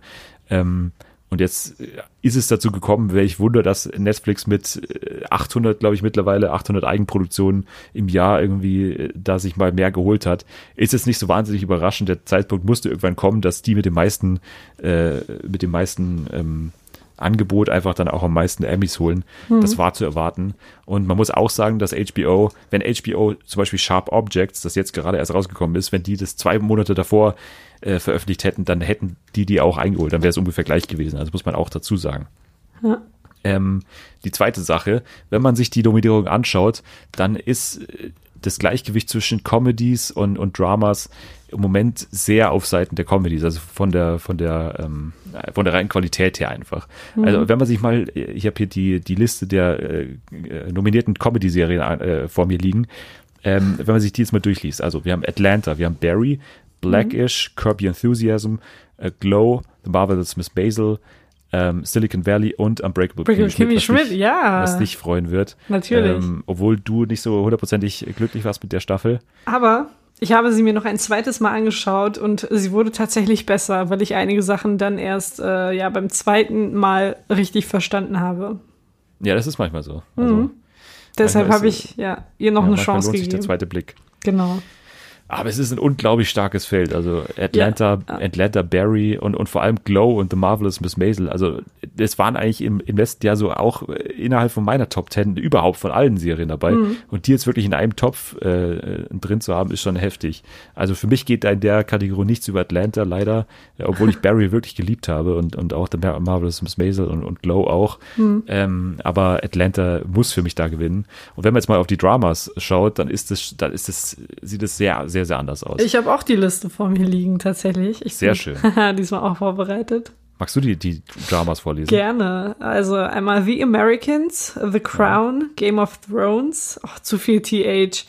Ähm, und jetzt äh, ist es dazu gekommen, welch Wunder, dass Netflix mit äh, 800, glaube ich, mittlerweile 800 Eigenproduktionen im Jahr irgendwie äh, da sich mal mehr geholt hat. Ist jetzt nicht so wahnsinnig überraschend. Der Zeitpunkt musste irgendwann kommen, dass die mit dem meisten, äh, mit dem meisten ähm, Angebot einfach dann auch am meisten Emmys holen. Das war zu erwarten. Und man muss auch sagen, dass HBO, wenn HBO zum Beispiel Sharp Objects, das jetzt gerade erst rausgekommen ist, wenn die das zwei Monate davor äh, veröffentlicht hätten, dann hätten die die auch eingeholt. Dann wäre es ungefähr gleich gewesen. Also muss man auch dazu sagen. Ähm, die zweite Sache, wenn man sich die Nominierung anschaut, dann ist äh, das Gleichgewicht zwischen Comedies und, und Dramas im Moment sehr auf Seiten der Comedies, also von der von der ähm, von der reinen Qualität her einfach. Also wenn man sich mal, ich habe hier die die Liste der äh, äh, nominierten Comedy-Serien äh, vor mir liegen, ähm, wenn man sich die jetzt mal durchliest, also wir haben Atlanta, wir haben Barry, Blackish, Curb Your Enthusiasm, äh, Glow, The Marvelous Miss Basil, ähm, Silicon Valley und Unbreakable Kimmy Schmidt, was dich- ja. Was dich freuen wird. Natürlich. Ähm, obwohl du nicht so hundertprozentig glücklich warst mit der Staffel. Aber ich habe sie mir noch ein zweites Mal angeschaut und sie wurde tatsächlich besser, weil ich einige Sachen dann erst äh, ja beim zweiten Mal richtig verstanden habe. Ja, das ist manchmal so. Also, Deshalb Manchmal habe ich ja ihr noch ja, eine Chance lohnt sich der gegeben. zweite Blick. Genau. Aber es ist ein unglaublich starkes Feld. Also Atlanta, Ja. Atlanta Barry und, und vor allem Glow und The Marvelous Miss Maisel. Also das waren eigentlich im, im letzten Jahr so auch äh, innerhalb von meiner Top Ten überhaupt von allen Serien dabei. Mhm. Und die jetzt wirklich in einem Topf äh, drin zu haben, ist schon heftig. Also für mich geht da in der Kategorie nichts über Atlanta leider, äh, obwohl ich Barry wirklich geliebt habe und, und auch The Mar- Marvelous Miss Maisel und, und Glow auch. Mhm. Ähm, aber Atlanta muss für mich da gewinnen. Und wenn man jetzt mal auf die Dramas schaut, dann ist das, dann ist das, sieht es sehr, sehr, sehr anders aus. Ich habe auch die Liste vor mir liegen, tatsächlich. Ich Sehr bin schön. diesmal auch vorbereitet. Magst du die, die Dramas vorlesen? Gerne. Also einmal The Americans, The Crown, Game of Thrones, oh, zu viel TH.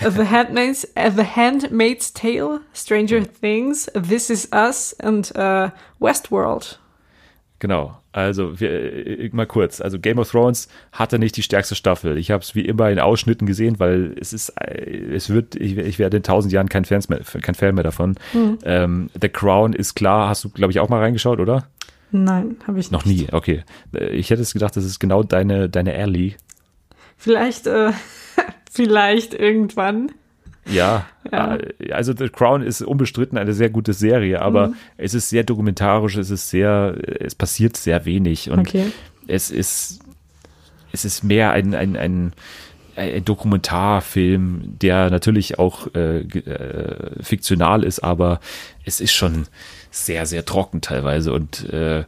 The Handmaid's, äh, The Handmaid's Tale, Stranger Things, This Is Us und äh, Westworld. Genau. Also wir, äh, mal kurz. Also Game of Thrones hatte nicht die stärkste Staffel. Ich habe es wie immer in Ausschnitten gesehen, weil es ist, äh, es wird, ich, ich werde in tausend Jahren kein, Fans mehr, kein Fan mehr davon. Ähm, The Crown ist klar. Hast du, glaube ich, auch mal reingeschaut, oder? Nein, habe ich Noch nicht. nie. Okay. Äh, Ich hätte es gedacht, das ist genau deine deine Alley. Vielleicht, äh, vielleicht irgendwann. Ja, Ja. äh, also The Crown ist unbestritten eine sehr gute Serie, aber Mhm. es ist sehr dokumentarisch, es ist sehr, es passiert sehr wenig und Okay. es ist, es ist mehr ein, ein, ein, ein Dokumentarfilm, der natürlich auch äh, äh, fiktional ist, aber es ist schon sehr, sehr trocken teilweise und äh,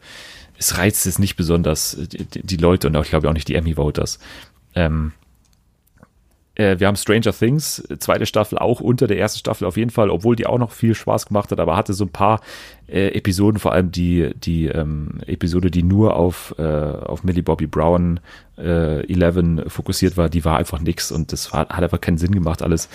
es reizt es nicht besonders die, die Leute und auch, ich glaube auch nicht die Emmy-Voters. Ähm, äh, wir haben Stranger Things, äh, zweite Staffel auch unter der ersten Staffel auf jeden Fall, obwohl die auch noch viel Spaß gemacht hat, aber hatte so ein paar äh, Episoden, vor allem die, die ähm, Episode, die nur auf, äh, auf Millie Bobby Brown äh, 11 fokussiert war, die war einfach nix und das war, hat einfach keinen Sinn gemacht alles.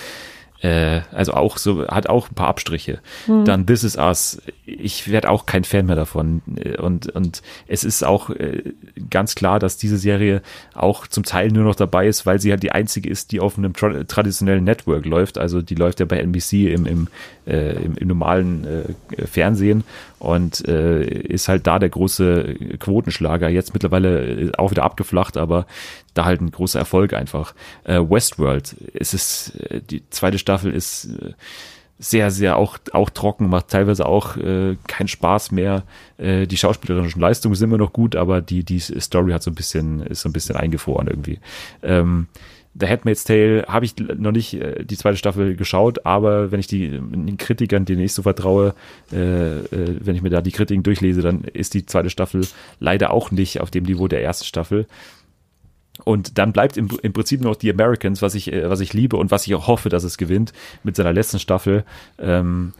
Äh, also auch so, hat auch ein paar Abstriche. Dann This Is Us. Ich werde auch kein Fan mehr davon. Äh, Und, und es ist auch äh, ganz klar, dass diese Serie auch zum Teil nur noch dabei ist, weil sie halt die einzige ist, die auf einem tra traditionellen Network läuft. Also die läuft ja bei NBC im, im, äh, im, im normalen äh, Fernsehen und äh, ist halt da der große Quotenschlager. Jetzt mittlerweile äh, auch wieder abgeflacht, aber da halt ein großer Erfolg einfach. Äh, Westworld, es ist äh, die zweite Staffel ist sehr, sehr auch, auch trocken, macht teilweise auch äh, keinen Spaß mehr. Äh, die schauspielerischen Leistungen sind immer noch gut, aber die, die Story hat so ein bisschen, ist so ein bisschen eingefroren irgendwie. Ähm, The Handmaid's Tale habe ich noch nicht äh, die zweite Staffel geschaut, aber wenn ich die den Kritikern, denen ich so vertraue, äh, äh, wenn ich mir da die Kritiken durchlese, dann ist die zweite Staffel leider auch nicht auf dem Niveau der ersten Staffel. Und dann bleibt im, im Prinzip noch die Americans, was ich, äh, was ich liebe und was ich auch hoffe, dass es gewinnt mit seiner letzten Staffel. Ähm,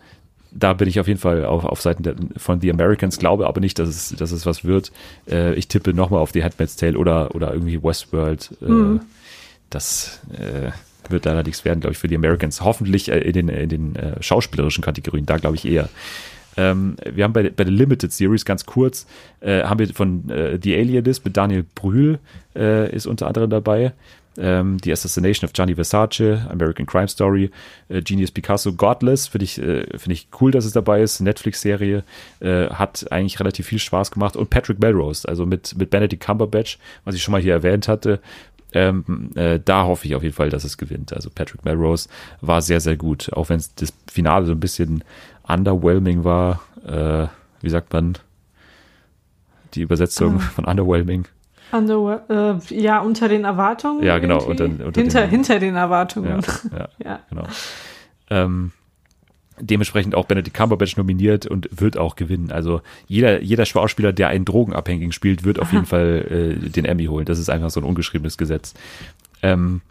da bin ich auf jeden Fall auf, auf Seiten der, von The Americans, glaube aber nicht, dass es, dass es was wird. Äh, ich tippe nochmal auf The Handmaid's Tale oder, oder irgendwie Westworld. Äh, Das äh, wird leider nichts werden, glaube ich, für die Americans. Hoffentlich äh, in den, in den äh, schauspielerischen Kategorien, da glaube ich eher. Ähm, wir haben bei, bei der Limited Series ganz kurz, äh, haben wir von äh, The Alienist mit Daniel Brühl äh, ist unter anderem dabei. Ähm, die Assassination of Gianni Versace, American Crime Story, äh, Genius Picasso, Godless, finde ich, äh, finde ich cool, dass es dabei ist. Netflix-Serie, äh, hat eigentlich relativ viel Spaß gemacht. Und Patrick Melrose, also mit, mit Benedict Cumberbatch, was ich schon mal hier erwähnt hatte, ähm, äh, da hoffe ich auf jeden Fall, dass es gewinnt. Also Patrick Melrose war sehr, sehr gut, auch wenn das Finale so ein bisschen underwhelming war. Äh, wie sagt man die Übersetzung von underwhelming? Under, äh, ja, unter den Erwartungen. Ja, genau, unter- unter hinter, den- hinter den Erwartungen. Ja, ja, Ja. genau. Ähm, dementsprechend auch Benedict Cumberbatch nominiert und wird auch gewinnen. Also jeder, jeder Schauspieler, der einen Drogenabhängigen spielt, wird auf jeden Fall äh, den Emmy holen. Das ist einfach so ein ungeschriebenes Gesetz. Ähm,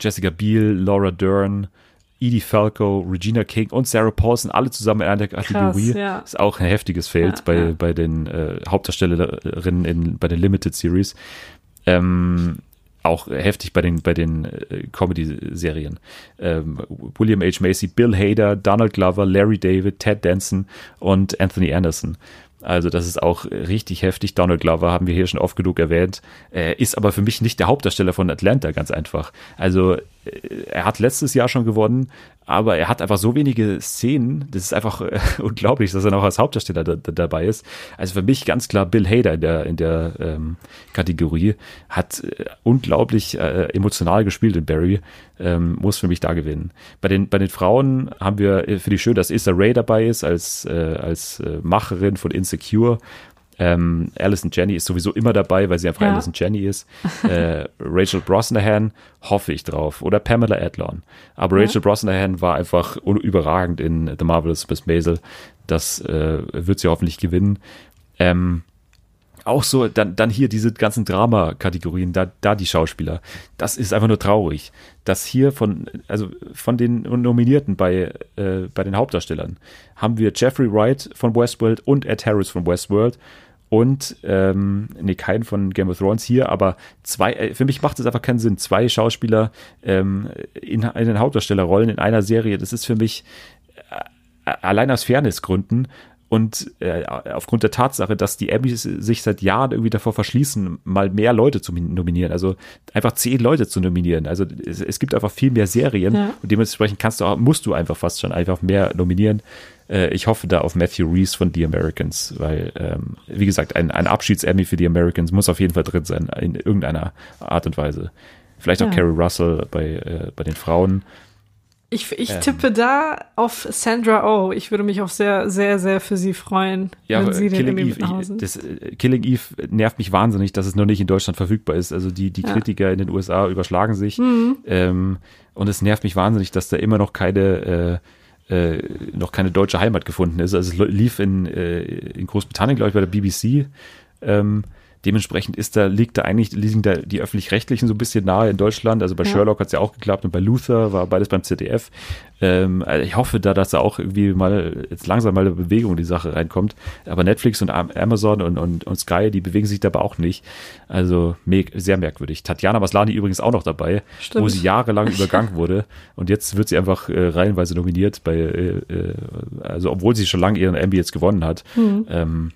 Jessica Biel, Laura Dern, Edie Falco, Regina King und Sarah Paulson, alle zusammen in einer Kategorie. ja. Ist auch ein heftiges Feld Ja, bei, ja. bei den äh, Hauptdarstellerinnen in, bei den Limited Series. Ähm, auch heftig bei den, bei den äh, Comedy-Serien. Ähm, William H. Macy, Bill Hader, Donald Glover, Larry David, Ted Danson und Anthony Anderson. Also das ist auch richtig heftig. Donald Glover haben wir hier schon oft genug erwähnt, äh, ist aber für mich nicht der Hauptdarsteller von Atlanta, ganz einfach. Also er hat letztes Jahr schon gewonnen, aber er hat einfach so wenige Szenen, das ist einfach äh, unglaublich, dass er noch als Hauptdarsteller da, da, dabei ist. Also für mich ganz klar Bill Hader in der, in der ähm, Kategorie, hat äh, unglaublich äh, emotional gespielt in Barry, ähm, muss für mich da gewinnen. Bei den, bei den Frauen haben wir, äh, finde ich schön, dass Issa Rae dabei ist als, äh, als Macherin von Insecure. Ähm, Alison Jenny ist sowieso immer dabei, weil sie einfach Ja. Alison Jenny ist. Äh, Rachel Brosnahan hoffe ich drauf. Oder Pamela Adlon. Aber Rachel Brosnahan war einfach überragend in The Marvelous Miss Maisel. Das äh, wird sie hoffentlich gewinnen. Ähm, auch so, dann, dann hier diese ganzen Drama-Kategorien, da, da die Schauspieler. Das ist einfach nur traurig. Dass hier von, also von den Nominierten bei, äh, bei den Hauptdarstellern haben wir Jeffrey Wright von Westworld und Ed Harris von Westworld und ähm, nee, keinen von Game of Thrones hier, aber zwei, äh, für mich macht es einfach keinen Sinn. Zwei Schauspieler ähm, in, in den Hauptdarstellerrollen in einer Serie, das ist für mich äh, allein aus Fairnessgründen und äh, aufgrund der Tatsache, dass die Emmys sich seit Jahren irgendwie davor verschließen, mal mehr Leute zu nominieren, also einfach zehn Leute zu nominieren. Also es, es gibt einfach viel mehr Serien Ja. und dementsprechend kannst du auch, musst du einfach fast schon einfach mehr nominieren. Äh, ich hoffe da auf Matthew Reese von The Americans, weil, ähm, wie gesagt, ein, ein Abschieds-Emmy für The Americans muss auf jeden Fall drin sein, in irgendeiner Art und Weise. Vielleicht auch Ja. Carrie Russell bei, äh, bei den Frauen. Ich, ich Ähm. tippe da auf Sandra Oh. Ich würde mich auch sehr, sehr, sehr für sie freuen, Ja, wenn sie den Killing irgendwie Eve, ich, das, äh, Killing Eve nervt mich wahnsinnig, dass es noch nicht in Deutschland verfügbar ist. Also die, die Ja. Mhm. Kritiker in den USA überschlagen sich. Ähm, und es nervt mich wahnsinnig, dass da immer noch keine, äh, äh, noch keine deutsche Heimat gefunden ist. Also es lief in, äh, in Großbritannien, glaube ich, bei der BBC. Ähm, Dementsprechend ist da, liegt da eigentlich, liegen da die öffentlich-rechtlichen so ein bisschen nahe in Deutschland. Also bei Ja. Sherlock hat es ja auch geklappt und bei Luther war beides beim ZDF. Ähm, also ich hoffe da, dass da auch irgendwie mal jetzt langsam mal eine Bewegung in die Sache reinkommt. Aber Netflix und Am- Amazon und, und, und Sky, die bewegen sich dabei auch nicht. Also sehr merkwürdig. Tatjana Maslany übrigens auch noch dabei, Stimmt. wo sie jahrelang übergangen wurde. Und jetzt wird sie einfach äh, reihenweise nominiert bei, äh, äh, also obwohl sie schon lange ihren Emmy jetzt gewonnen hat. Ähm,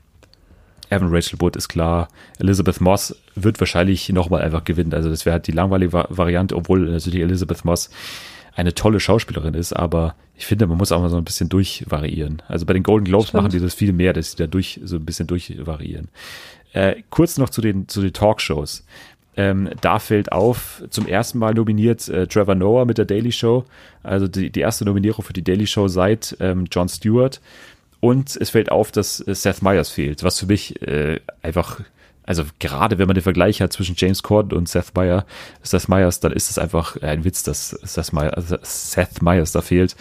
Evan Rachel Wood ist klar. Elizabeth Moss wird wahrscheinlich nochmal einfach gewinnen. Also das wäre halt die langweilige Va Variante, obwohl natürlich Elizabeth Moss eine tolle Schauspielerin ist, aber ich finde, man muss auch mal so ein bisschen durchvariieren. Also bei den Golden Globes Stimmt. machen die das viel mehr, dass sie da durch, so ein bisschen durchvariieren. Äh, kurz noch zu den, zu den Talkshows. Ähm, da fällt auf, zum ersten Mal nominiert äh, Trevor Noah mit der Daily Show. Also die, die erste Nominierung für die Daily Show seit ähm, Jon Stewart. Und es fällt auf, dass äh, Seth Meyers fehlt, was für mich äh, einfach, also gerade wenn man den Vergleich hat zwischen James Corden und Seth Meyer, Seth Meyers, dann ist es einfach ein Witz, dass Seth Meyers, also Seth Meyers da fehlt.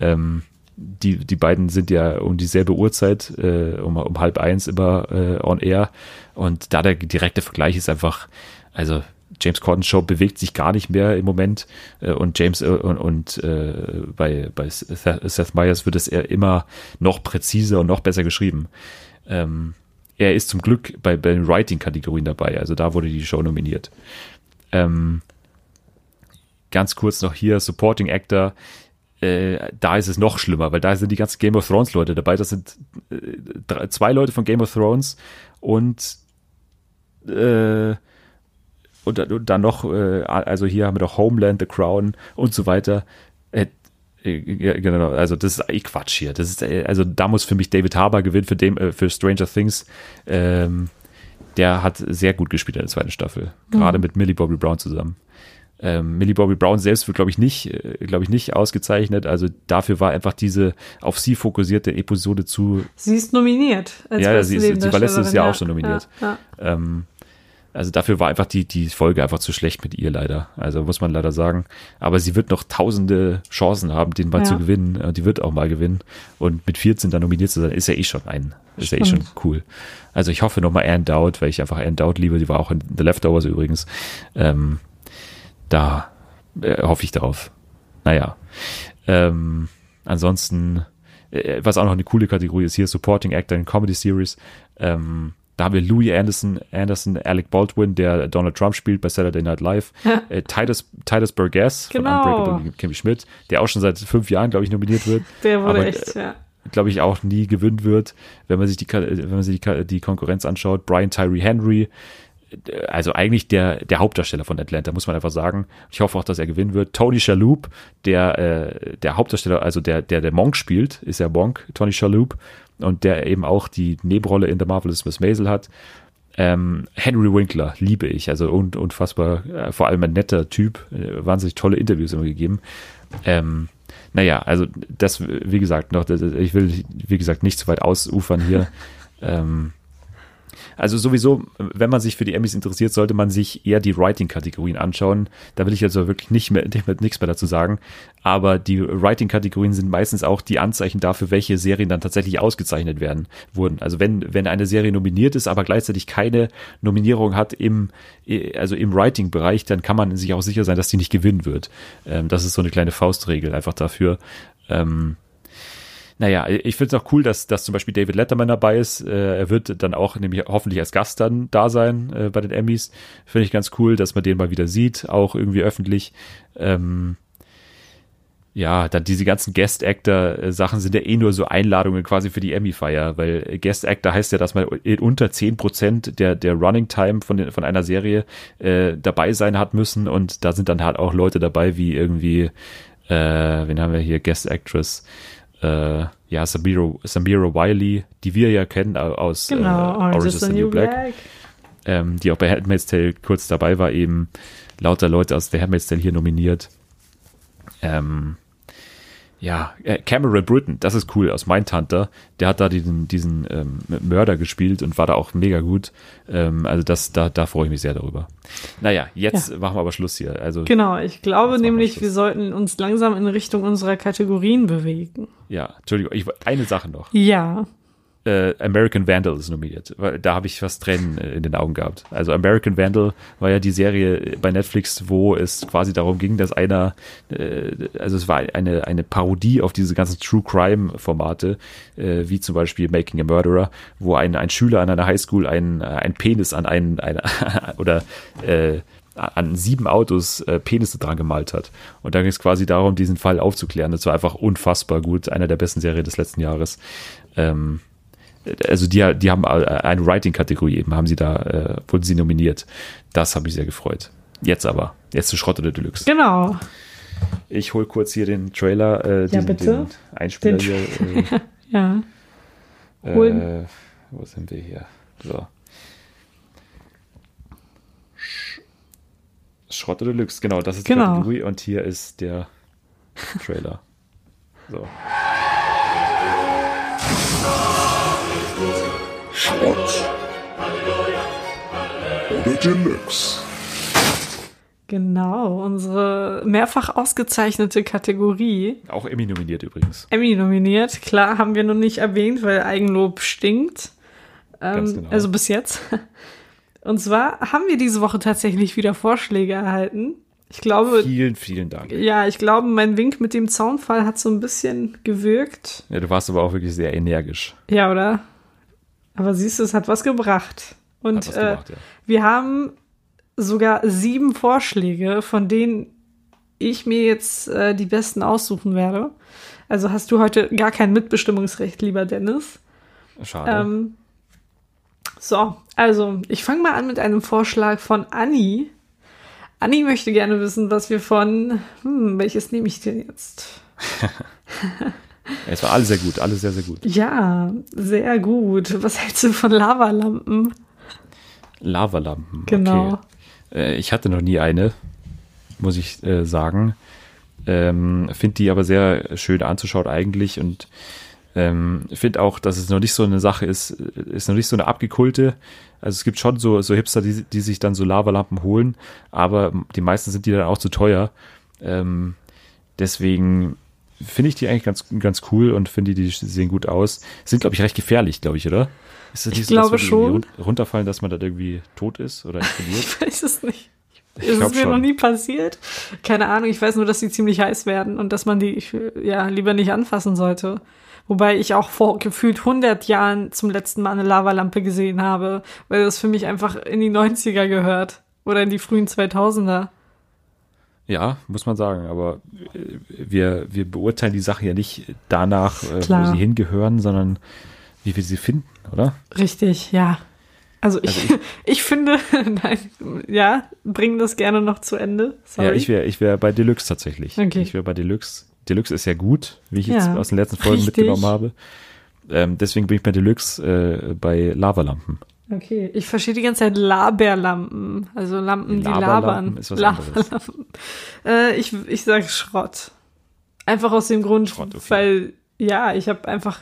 Ähm, die, die beiden sind ja um dieselbe Uhrzeit, äh, um, um halb eins immer äh, on air. Und da der direkte Vergleich ist einfach, also James Corden Show bewegt sich gar nicht mehr im Moment äh, und James äh, und, und äh, bei, bei Seth, Meyers wird es eher immer noch präziser und noch besser geschrieben. Ähm, er ist zum Glück bei, bei den Writing-Kategorien dabei, also da wurde die Show nominiert. Ähm, ganz kurz noch hier, Supporting Actor, äh, da ist es noch schlimmer, weil da sind die ganzen Game of Thrones Leute dabei. Das sind äh, drei, zwei Leute von Game of Thrones und äh, und, dann- und dann noch, äh, also hier haben wir noch Homeland, The Crown und so weiter. Äh, äh, genau, also das ist eh Quatsch hier. Das ist, äh, also da muss für mich David Harbour gewinnen für, dem, äh, für Stranger Things. Ähm, der hat sehr gut gespielt in der zweiten Staffel, gerade mit Millie Bobby Brown zusammen. Ähm, Millie Bobby Brown selbst wird, glaube ich, nicht, äh, glaube ich, nicht ausgezeichnet. Also dafür war einfach diese auf sie fokussierte Episode zu. Sie ist nominiert. Ja, ja, sie ist- sie war letztes Jahr auch schon nominiert. Ja, Ähm, also dafür war einfach die, die Folge einfach zu schlecht mit ihr leider. Also muss man leider sagen. Aber sie wird noch tausende Chancen haben, den mal Ja. zu gewinnen. Äh, Die wird auch mal gewinnen. Und mit 14 dann nominiert zu sein, ist ja eh schon ein, ist ja eh schon cool. Also ich hoffe nochmal Anne Dowd, weil ich einfach Anne Dowd liebe. Die war auch in The Leftovers übrigens. Ähm, da äh, hoffe ich darauf. Naja. Ähm, ansonsten, äh, was auch noch eine coole Kategorie ist, hier Supporting Actor in Comedy Series. Ähm, da haben wir Louis Anderson, Anderson, Alec Baldwin, der Donald Trump spielt bei Saturday Night Live. äh, Titus, Titus Burgess Genau. von Unbreakable Kimmy Schmidt, der auch schon seit fünf Jahren, glaube ich, nominiert wird. Der wurde Aber, echt, ja. glaube ich, auch nie gewinnen wird, wenn man sich die, wenn man sich die, die Konkurrenz anschaut. Brian Tyree Henry, äh, also eigentlich der, der Hauptdarsteller von Atlanta, muss man einfach sagen. Ich hoffe auch, dass er gewinnen wird. Tony Shalhoub, der, äh, der Hauptdarsteller, also der, der, der Monk spielt, ist ja Monk, Tony Shalhoub, und der eben auch die Nebenrolle in The Marvelous Miss Maisel hat. Ähm, Henry Winkler liebe ich, also un, unfassbar, äh, vor allem ein netter Typ, äh, wahnsinnig tolle Interviews immer gegeben. Ähm, naja, also das, wie gesagt, noch, das, ich will, wie gesagt, nicht zu weit ausufern hier. ähm, also sowieso, wenn man sich für die Emmys interessiert, sollte man sich eher die Writing-Kategorien anschauen. Da will ich also wirklich nicht mehr, nicht mehr, nichts mehr dazu sagen. Aber die Writing-Kategorien sind meistens auch die Anzeichen dafür, welche Serien dann tatsächlich ausgezeichnet werden, wurden. Also wenn, wenn eine Serie nominiert ist, aber gleichzeitig keine Nominierung hat im, also im Writing-Bereich, dann kann man sich auch sicher sein, dass die nicht gewinnen wird. Ähm, das ist so eine kleine Faustregel einfach dafür. Ähm, naja, ich finde es auch cool, dass, dass zum Beispiel David Letterman dabei ist. Äh, er wird dann auch nämlich hoffentlich als Gast dann da sein äh, bei den Emmys. Finde ich ganz cool, dass man den mal wieder sieht, auch irgendwie öffentlich. Ähm, ja, dann diese ganzen Guest-Actor-Sachen sind ja eh nur so Einladungen quasi für die Emmy-Feier, weil Guest-Actor heißt ja, dass man unter 10% der, der Running-Time von, den, von einer Serie äh, dabei sein hat müssen und da sind dann halt auch Leute dabei, wie irgendwie, äh, wen haben wir hier, Guest-Actress, äh, ja, Samira, Samira Wiley, die wir ja kennen aus Genau, äh, Orange is the New Black, Ähm, die auch bei Handmaid's Tale kurz dabei war, eben lauter Leute aus der Handmaid's Tale hier nominiert. Ähm, ja, äh, Cameron Britton, das ist cool, aus Mindhunter. Der hat da diesen, diesen ähm, Mörder gespielt und war da auch mega gut. Ähm, also das, da, da freue ich mich sehr darüber. Naja, jetzt machen wir aber Schluss hier. Also Genau, ich glaube wir nämlich, Schluss. wir sollten uns langsam in Richtung unserer Kategorien bewegen. ja, Entschuldigung, ich, eine Sache noch. Ja. Äh, American Vandal ist nominiert, weil da habe ich fast Tränen äh, in den Augen gehabt. Also American Vandal war ja die Serie bei Netflix, wo es quasi darum ging, dass einer, äh, also es war eine, eine Parodie auf diese ganzen True Crime Formate, äh, wie zum Beispiel Making a Murderer, wo ein, ein Schüler an einer Highschool einen, ein Penis an einen, eine, oder äh, an sieben Autos äh, Penisse dran gemalt hat. Und da ging es quasi darum, diesen Fall aufzuklären. Das war einfach unfassbar gut. Einer der besten Serien des letzten Jahres. Ähm, also die, die haben eine Writing-Kategorie eben, haben sie da, äh, wurden sie nominiert. Das habe ich sehr gefreut. Jetzt aber, jetzt zu Schrott oder Deluxe. Genau. Ich hole kurz hier den Trailer, äh, diesen, bitte. den Einspieler Den hier. Äh, Ja. Holen. äh, wo sind wir hier? So. Sch- Schrott oder Deluxe, genau, das ist die Genau. Kategorie und hier ist der Trailer. So. Schrott oder Deluxe. Genau, unsere mehrfach ausgezeichnete Kategorie. Auch Emmy nominiert übrigens. Emmy nominiert. Klar, haben wir noch nicht erwähnt, weil Eigenlob stinkt. Ähm, Ganz genau. Also bis jetzt. Und zwar haben wir diese Woche tatsächlich wieder Vorschläge erhalten. Ich glaube, Vielen, vielen Dank. ja, ich glaube, mein Wink mit dem Zaunfall hat so ein bisschen gewirkt. Ja, du warst aber auch wirklich sehr energisch. Ja, oder? Aber siehst du, es hat was gebracht. Und was äh, gebracht, ja. wir haben sogar sieben Vorschläge, von denen ich mir jetzt äh, die besten aussuchen werde. Also hast du heute gar kein Mitbestimmungsrecht, lieber Dennis. Schade. Ähm, so, also ich fange mal an mit einem Vorschlag von Anni. Anni möchte gerne wissen, was wir von, hm, welches nehme ich denn jetzt? es war alles sehr gut, alles sehr, sehr gut. Ja, sehr gut. Was hältst du von Lavalampen? Lavalampen. Genau. Okay. Äh, ich hatte noch nie eine, muss ich äh, sagen. Ähm, finde die aber sehr schön anzuschauen eigentlich und ähm, finde auch, dass es noch nicht so eine Sache ist, ist noch nicht so eine abgekulte. Also es gibt schon so, so Hipster, die, die sich dann so Lavalampen holen, aber die meisten sind die dann auch zu teuer. Ähm, deswegen finde ich die eigentlich ganz, ganz cool und finde die, die sehen gut aus. Sind, glaube ich, recht gefährlich, glaube ich, oder? Ist das Ich dass glaube schon. run- runterfallen, dass man da irgendwie tot ist oder explodiert? Ich weiß es nicht. Ich ist es mir schon. noch nie passiert? Keine Ahnung, ich weiß nur, dass die ziemlich heiß werden und dass man die ja lieber nicht anfassen sollte. Wobei ich auch vor gefühlt 100 Jahren zum letzten Mal eine Lavalampe gesehen habe, weil das für mich einfach in die 90er gehört oder in die frühen 2000er. Ja, muss man sagen, aber äh, wir, wir beurteilen die Sache ja nicht danach, äh, wo Klar. sie hingehören, sondern wie wir sie finden, oder? Richtig, ja. Also ich, Also ich, finde, nein, ja, bring das gerne noch zu Ende. Sorry. Ja, ich wäre ich wär bei Deluxe tatsächlich. Okay. Ich wäre bei Deluxe. Deluxe ist ja gut, wie ich jetzt Ja, aus den letzten Folgen richtig. mitgenommen habe. Ähm, deswegen bin ich bei Deluxe äh, bei Lavalampen. Okay, ich verstehe die ganze Zeit Laberlampen, also Lampen, die labern. ist was. Laberlampen. Äh, ich ich sage Schrott. Einfach aus dem Grund, Schrott, okay. weil ja, ich habe einfach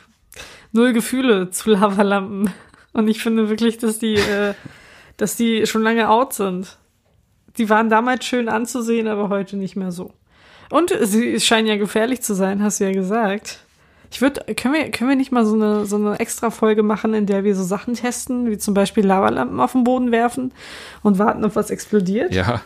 null Gefühle zu Lavalampen und ich finde wirklich, dass die, äh, dass die schon lange out sind. Die waren damals schön anzusehen, aber heute nicht mehr so. Und sie scheinen ja gefährlich zu sein, hast du ja gesagt. Ich würde, können wir, können wir nicht mal so eine, so eine extra Folge machen, in der wir so Sachen testen, wie zum Beispiel Lavalampen auf den Boden werfen und warten, ob was explodiert? Ja.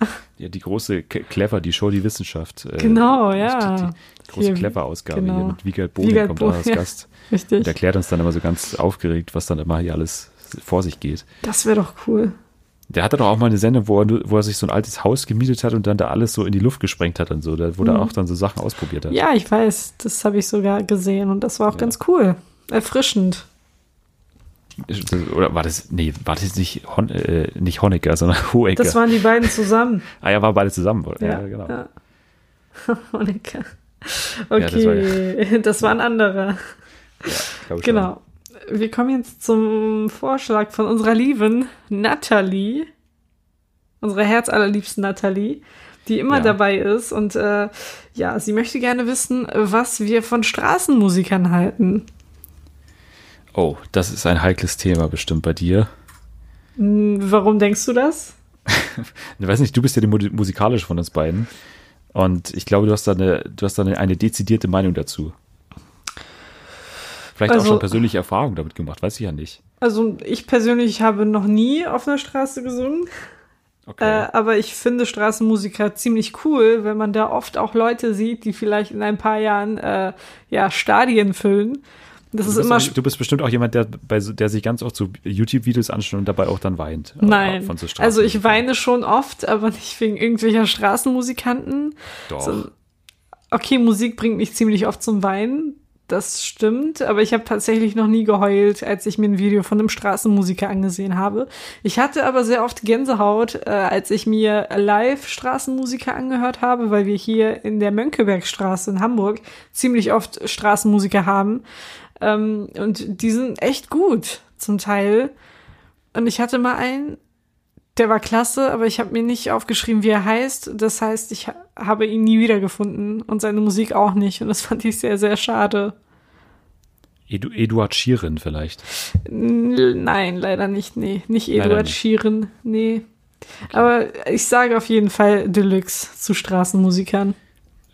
Ja, die große Clever, die Show, die Wissenschaft. Äh, Genau, die- ja. Die, die große Clever-Ausgabe genau. hier mit Wiegald Bohlen Wiegald kommt da als ja. Gast. Richtig. Und erklärt uns dann immer so ganz aufgeregt, was dann immer hier alles vor sich geht. Das wäre doch cool. Der hatte doch auch mal eine Sendung, wo er, wo er sich so ein altes Haus gemietet hat und dann da alles so in die Luft gesprengt hat und so, da- wo er auch dann so Sachen ausprobiert hat. Mhm. Ja, ich weiß, das habe ich sogar gesehen und das war auch ganz cool. Erfrischend. Oder war das, nee, war das nicht, Hon, äh, nicht Honecker, sondern Hohecker? Das waren die beiden zusammen. ah ja, war beide zusammen. Ja, Ja, genau. ja. Monika. Ja, das war Okay, das war ein anderer. Glaub ich Genau. Wir kommen jetzt zum Vorschlag von unserer lieben Natalie, unserer herzallerliebsten Natalie, die immer Ja. dabei ist. Und äh, ja, sie möchte gerne wissen, was wir von Straßenmusikern halten. Oh, das ist ein heikles Thema bestimmt bei dir. Hm, Warum denkst du das? Ich weiß nicht, du bist ja die Mu- musikalische von uns beiden. Und ich glaube, du hast da eine, du hast da eine, eine dezidierte Meinung dazu. Vielleicht auch Also- schon persönliche Erfahrungen damit gemacht, weiß ich ja nicht. Also ich persönlich habe noch nie auf einer Straße gesungen, Okay. äh, aber ich finde Straßenmusiker ziemlich cool, wenn man da oft auch Leute sieht, die vielleicht in ein paar Jahren äh, ja Stadien füllen. Das du, ist bist immer auch, du bist bestimmt auch jemand, der, bei, der sich ganz oft so YouTube-Videos anschaut und dabei auch dann weint. äh, Nein, Von so also ich weine schon oft, aber nicht wegen irgendwelcher Straßenmusikanten. Doch. So, okay, Musik bringt mich ziemlich oft zum Weinen, das stimmt, aber ich habe tatsächlich noch nie geheult, als ich mir ein Video von einem Straßenmusiker angesehen habe. Ich hatte aber sehr oft Gänsehaut, äh, als ich mir live Straßenmusiker angehört habe, weil wir hier in der Mönckebergstraße in Hamburg ziemlich oft Straßenmusiker haben. Ähm, und die sind echt gut zum Teil. Und ich hatte mal einen, der war klasse, aber ich habe mir nicht aufgeschrieben, wie er heißt. Das heißt, ich ha habe ihn nie wiedergefunden und seine Musik auch nicht. Und das fand ich sehr, sehr schade. Edu Eduard Schieren vielleicht. Nein, leider nicht. Nee, nicht Leider Eduard nicht. Schieren. Nee. Aber ich sage auf jeden Fall Deluxe zu Straßenmusikern.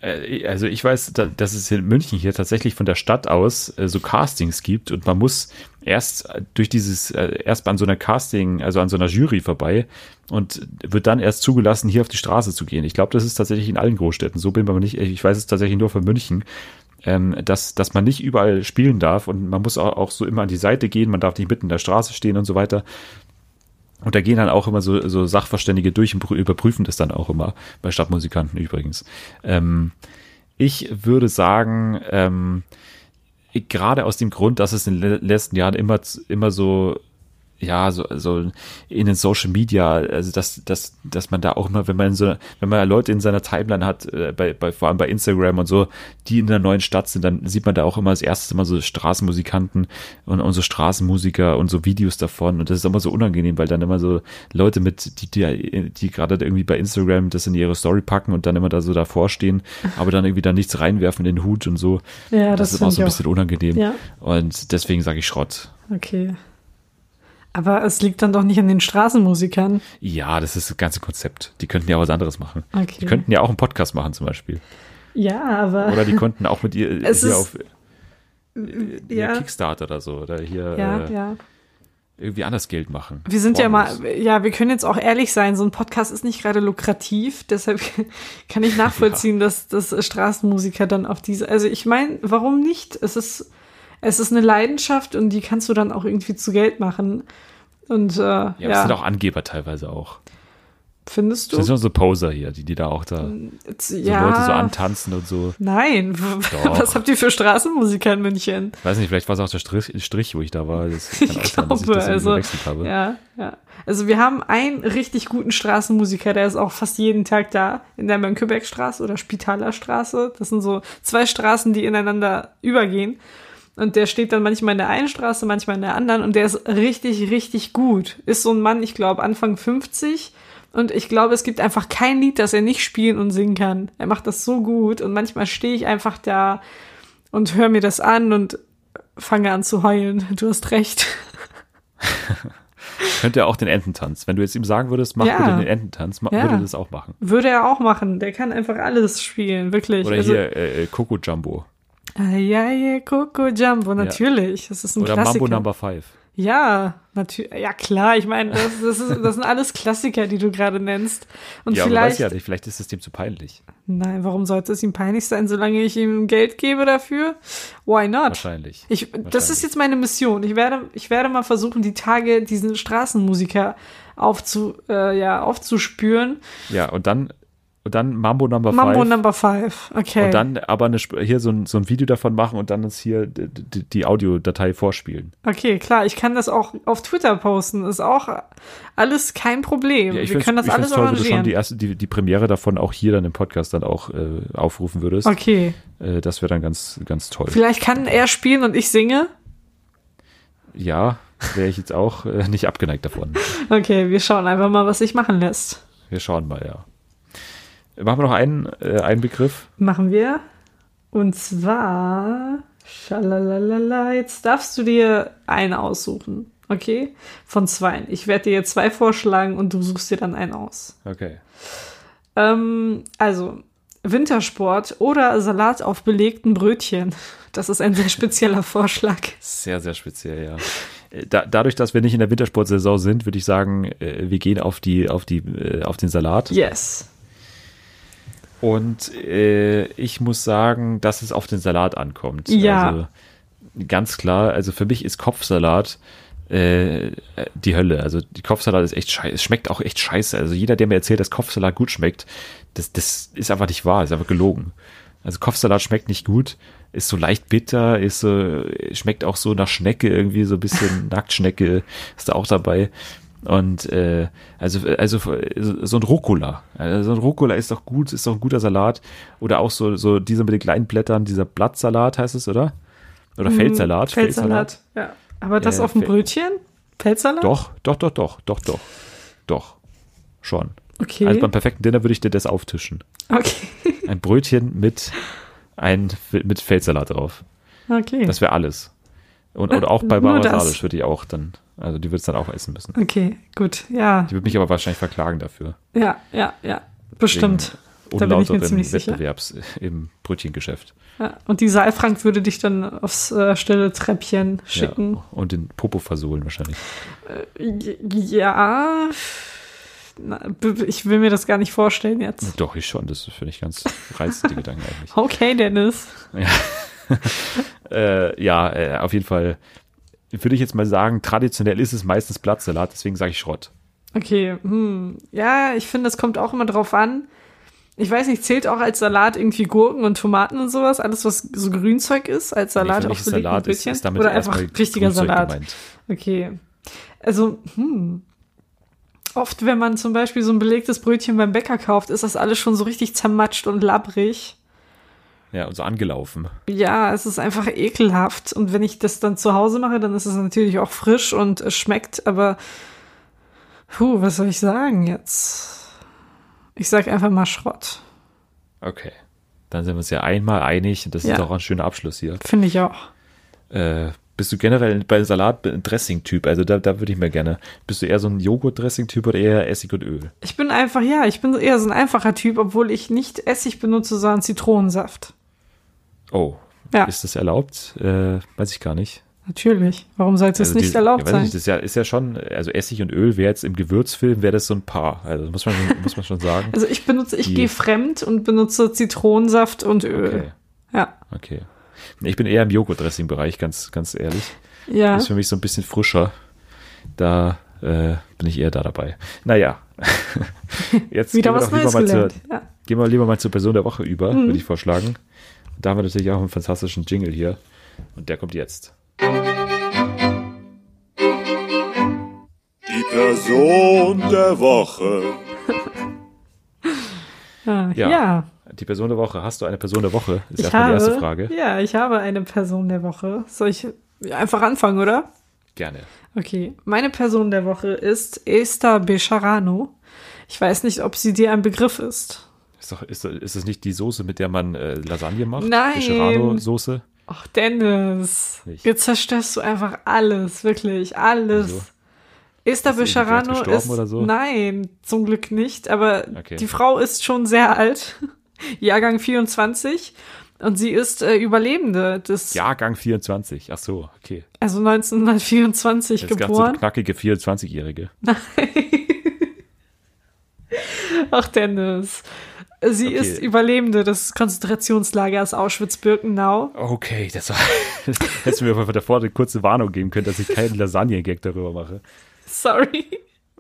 Äh, Also ich weiß, da- dass es in München hier tatsächlich von der Stadt aus äh, so Castings gibt und man muss erst äh, durch dieses, erst an so einer Casting, also an so einer Jury vorbei und wird dann erst zugelassen, hier auf die Straße zu gehen. Ich glaube, das ist tatsächlich in allen Großstädten. So bin ich aber nicht, ich weiß es tatsächlich nur von München, ähm, dass, dass man nicht überall spielen darf und man muss auch so immer an die Seite gehen, man darf nicht mitten in der Straße stehen und so weiter. Und da gehen dann auch immer so, so Sachverständige durch und prü- überprüfen das dann auch immer, bei Stadtmusikanten übrigens. Ähm, ich würde sagen, ähm, gerade aus dem Grund, dass es in den le- letzten Jahren immer, immer so, ja, so, so in den Social Media, also dass, dass, dass man da auch immer, wenn man so, wenn man Leute in seiner Timeline hat, äh, bei, bei, vor allem bei Instagram und so, die in der neuen Stadt sind, dann sieht man da auch immer als erstes immer so Straßenmusikanten und, und so Straßenmusiker und so Videos davon. Und das ist immer so unangenehm, weil dann immer so Leute mit, die, die, die gerade irgendwie bei Instagram das in ihre Story packen und dann immer da so davor stehen, aber dann irgendwie da nichts reinwerfen in den Hut und so. Ja, das, das ist immer so ein ich auch. bisschen unangenehm. Ja. Und deswegen sage ich Schrott. Okay. Aber es liegt dann doch nicht an den Straßenmusikern. Ja, das ist das ganze Konzept. Die könnten ja auch was anderes machen. Okay. Die könnten ja auch einen Podcast machen zum Beispiel. Ja, aber. Oder die konnten auch mit ihr Es hier ist- auf hier ja, Kickstarter oder so. Oder hier ja, äh, ja. irgendwie anders Geld machen. Wir sind ja mal, ja, wir können jetzt auch ehrlich sein, so ein Podcast ist nicht gerade lukrativ, deshalb kann ich nachvollziehen, dass, dass Straßenmusiker dann auf diese, also ich meine, warum nicht? Es ist, es ist eine Leidenschaft und die kannst du dann auch irgendwie zu Geld machen. Und äh, ja, Ja, es sind auch Angeber teilweise auch. findest Das du? sind so Poser hier, die, die da auch da so ja, Leute so antanzen und so. Nein, Doch. was habt ihr für Straßenmusiker in München? Weiß nicht, vielleicht war es auch der Strich, Strich wo ich da war. Das Ich auch sein, dass ich glaube, das also, habe. ja, ja. Also wir haben einen richtig guten Straßenmusiker, der ist auch fast jeden Tag da, in der Mönckebergstraße oder Spitalerstraße. Das sind so zwei Straßen, die ineinander übergehen. Und der steht dann manchmal in der einen Straße, manchmal in der anderen. Und der ist richtig, richtig gut. Ist so ein Mann, ich glaube, Anfang 50. Und ich glaube, es gibt einfach kein Lied, das er nicht spielen und singen kann. Er macht das so gut. Und manchmal stehe ich einfach da und höre mir das an und fange an zu heulen. Du hast recht. Könnte er auch den Ententanz. Wenn du jetzt ihm sagen würdest, mach Ja. bitte den Ententanz, Ja. würde er das auch machen. Würde er auch machen. Der kann einfach alles spielen, wirklich. Oder also, hier äh, äh, Coco Jumbo. Ayaye Coco Jumbo, natürlich. Das ist ein Oder Klassiker. Mambo Number 5. Ja, natürlich. Ja, klar. Ich meine, das, das, ist, das sind alles Klassiker, die du gerade nennst. Und Ja, aber weiß vielleicht. ja nicht, vielleicht ist es dem zu peinlich. Nein, warum sollte es ihm peinlich sein, solange ich ihm Geld gebe dafür? Why not? Wahrscheinlich. Ich, das ist Wahrscheinlich. jetzt meine Mission. Ich werde, ich werde mal versuchen, die Tage diesen Straßenmusiker aufzu, äh, ja, aufzuspüren. Ja, und dann, und dann Mambo Number 5. Mambo Number 5. Okay. Und dann aber eine, hier so ein, so ein Video davon machen und dann uns hier die, die, Audiodatei vorspielen. Okay, klar, ich kann das auch auf Twitter posten. Ist auch alles kein Problem. Ja, ich Wir können das ich alles toll, wenn du schon arrangieren. die, erste, die, die Premiere davon auch hier dann im Podcast dann auch äh, aufrufen würdest. okay, Äh, das wäre dann ganz, ganz toll. vielleicht kann er spielen und ich singe. Ja, wäre ich jetzt auch äh, nicht abgeneigt davon. Okay, wir schauen einfach mal, was sich machen lässt. Wir schauen mal, ja. Machen wir noch einen, äh, einen Begriff? Machen wir. Und zwar. Schalalala, jetzt darfst du dir einen aussuchen. Okay? Von zwei. Ich werde dir jetzt zwei vorschlagen und du suchst dir dann einen aus. Okay. Ähm, also, Wintersport oder Salat auf belegten Brötchen. Das ist ein sehr spezieller Vorschlag. Sehr, sehr speziell, ja. Äh, Da, dadurch, dass wir nicht in der Wintersportsaison sind, würde ich sagen, äh, wir gehen auf die, auf die, äh, auf den Salat. Yes. Und äh, ich muss sagen, dass es auf den Salat ankommt. Ja. Also, ganz klar, also für mich ist Kopfsalat äh, die Hölle. Also die Kopfsalat ist echt scheiße. Es schmeckt auch echt scheiße. Also jeder, der mir erzählt, dass Kopfsalat gut schmeckt, das, das ist einfach nicht wahr, ist einfach gelogen. Also Kopfsalat schmeckt nicht gut, ist so leicht bitter, ist so, schmeckt auch so nach Schnecke irgendwie, so ein bisschen Nacktschnecke ist da auch dabei. Und äh, also, also so ein Rucola. Also so ein Rucola ist doch gut, ist doch ein guter Salat. Oder auch so, so dieser mit den kleinen Blättern, dieser Blattsalat heißt es, oder? Oder Feldsalat. Mm, Feldsalat, ja. Aber das Ja, auf dem Brötchen? Feldsalat? Doch, doch, doch, doch, doch, doch. Doch. Schon. Okay. Also beim perfekten Dinner würde ich dir das auftischen. okay. Ein Brötchen mit ein mit Feldsalat drauf. Okay. Das wäre alles. Und, und auch bei Nur Barbara das. Salisch würde ich auch dann, also die würde es dann auch essen müssen. okay, gut. Ja, Die würde mich aber wahrscheinlich verklagen dafür. ja, ja, ja. Bestimmt. Da bin ich mir ziemlich sicher. Wettbewerbs im Brötchengeschäft. Ja. Und die Saalfrank würde dich dann aufs äh, stille Treppchen schicken. Ja, und den Popo versohlen wahrscheinlich. Ja. Na, ich will mir das gar nicht vorstellen jetzt. Doch, ich schon. Das finde ich ganz reizend, die Gedanken eigentlich. Okay, Dennis. Äh, ja, äh, auf jeden Fall würde ich jetzt mal sagen, traditionell ist es meistens Blattsalat, deswegen sage ich Schrott. Okay, hm. Ja, ich finde, das kommt auch immer drauf an. Ich weiß nicht, zählt auch als Salat irgendwie Gurken und Tomaten und sowas? Alles, was so Grünzeug ist, als Salat Nee, ist belegten Salat ist, Brötchen? ist damit Oder einfach richtiger Grünzeug Salat? gemeint. Okay. Also, hm. Oft, wenn man zum Beispiel so ein belegtes Brötchen beim Bäcker kauft, ist das alles schon so richtig zermatscht und labbrig. Ja, und so angelaufen. Ja, es ist einfach ekelhaft. Und wenn ich das dann zu Hause mache, dann ist es natürlich auch frisch und es schmeckt, aber puh, was soll ich sagen jetzt? Ich sag einfach mal Schrott. Okay. Dann sind wir uns ja einmal einig und das Ja. ist auch ein schöner Abschluss hier. Finde ich auch. Äh, bist du generell bei Salat ein Dressing-Typ? Also da, da würde ich mir gerne. Bist du eher so ein Joghurt-Dressing-Typ oder eher Essig und Öl? Ich bin einfach, ja, ich bin eher so ein einfacher Typ, obwohl ich nicht Essig benutze, sondern Zitronensaft. Oh, Ja. ist das erlaubt? Äh, weiß ich gar nicht. Natürlich. Warum sollte es Also nicht die- erlaubt ja, sein? Nicht, das ist ja, ist ja schon, also Essig und Öl wäre jetzt im Gewürzfilm, wäre das so ein Paar. Also das muss man, schon- muss man schon sagen. Also ich benutze, ich gehe fremd und benutze Zitronensaft und Öl. Okay, Ja. okay. Ich bin eher im Joghurt-Dressing-Bereich, ganz, ganz ehrlich. Ja. Ist für mich so ein bisschen frischer. Da äh, bin ich eher da dabei. Naja. Jetzt Wieder gehen wir was doch lieber Neues mal zur, Ja. Gehen wir lieber mal zur Person der Woche über, Mhm. würde ich vorschlagen. Da haben wir natürlich auch einen fantastischen Jingle hier. Und der kommt jetzt. Die Person der Woche. Ja. Ja. ja. Die Person der Woche. Hast du eine Person der Woche? Ist Ich erstmal habe, die erste Frage. Ja, ich habe eine Person der Woche. Soll ich einfach anfangen, oder? Gerne. Okay. Meine Person der Woche ist Esther Bejarano. Ich weiß nicht, ob sie dir ein Begriff ist. Ist, doch, ist, ist das nicht die Soße, mit der man äh, Lasagne macht? Nein. Becherano-Soße? Ach, Dennis. Nicht. Jetzt zerstörst du einfach alles, wirklich, alles. Esther Ist Bejarano gestorben ist. oder so? Nein, zum Glück nicht. Aber Okay. die Frau ist schon sehr alt. Jahrgang 24. Und sie ist äh, Überlebende des, Jahrgang 24. Ach so, okay. also 1924 Das ganze geboren. knackige 24-Jährige. Ach, Dennis. Sie Okay. ist Überlebende des Konzentrationslagers Auschwitz-Birkenau. Okay, das war. Hättest du mir von davor eine kurze Warnung geben können, dass ich keinen Lasagne-Gag darüber mache. Sorry.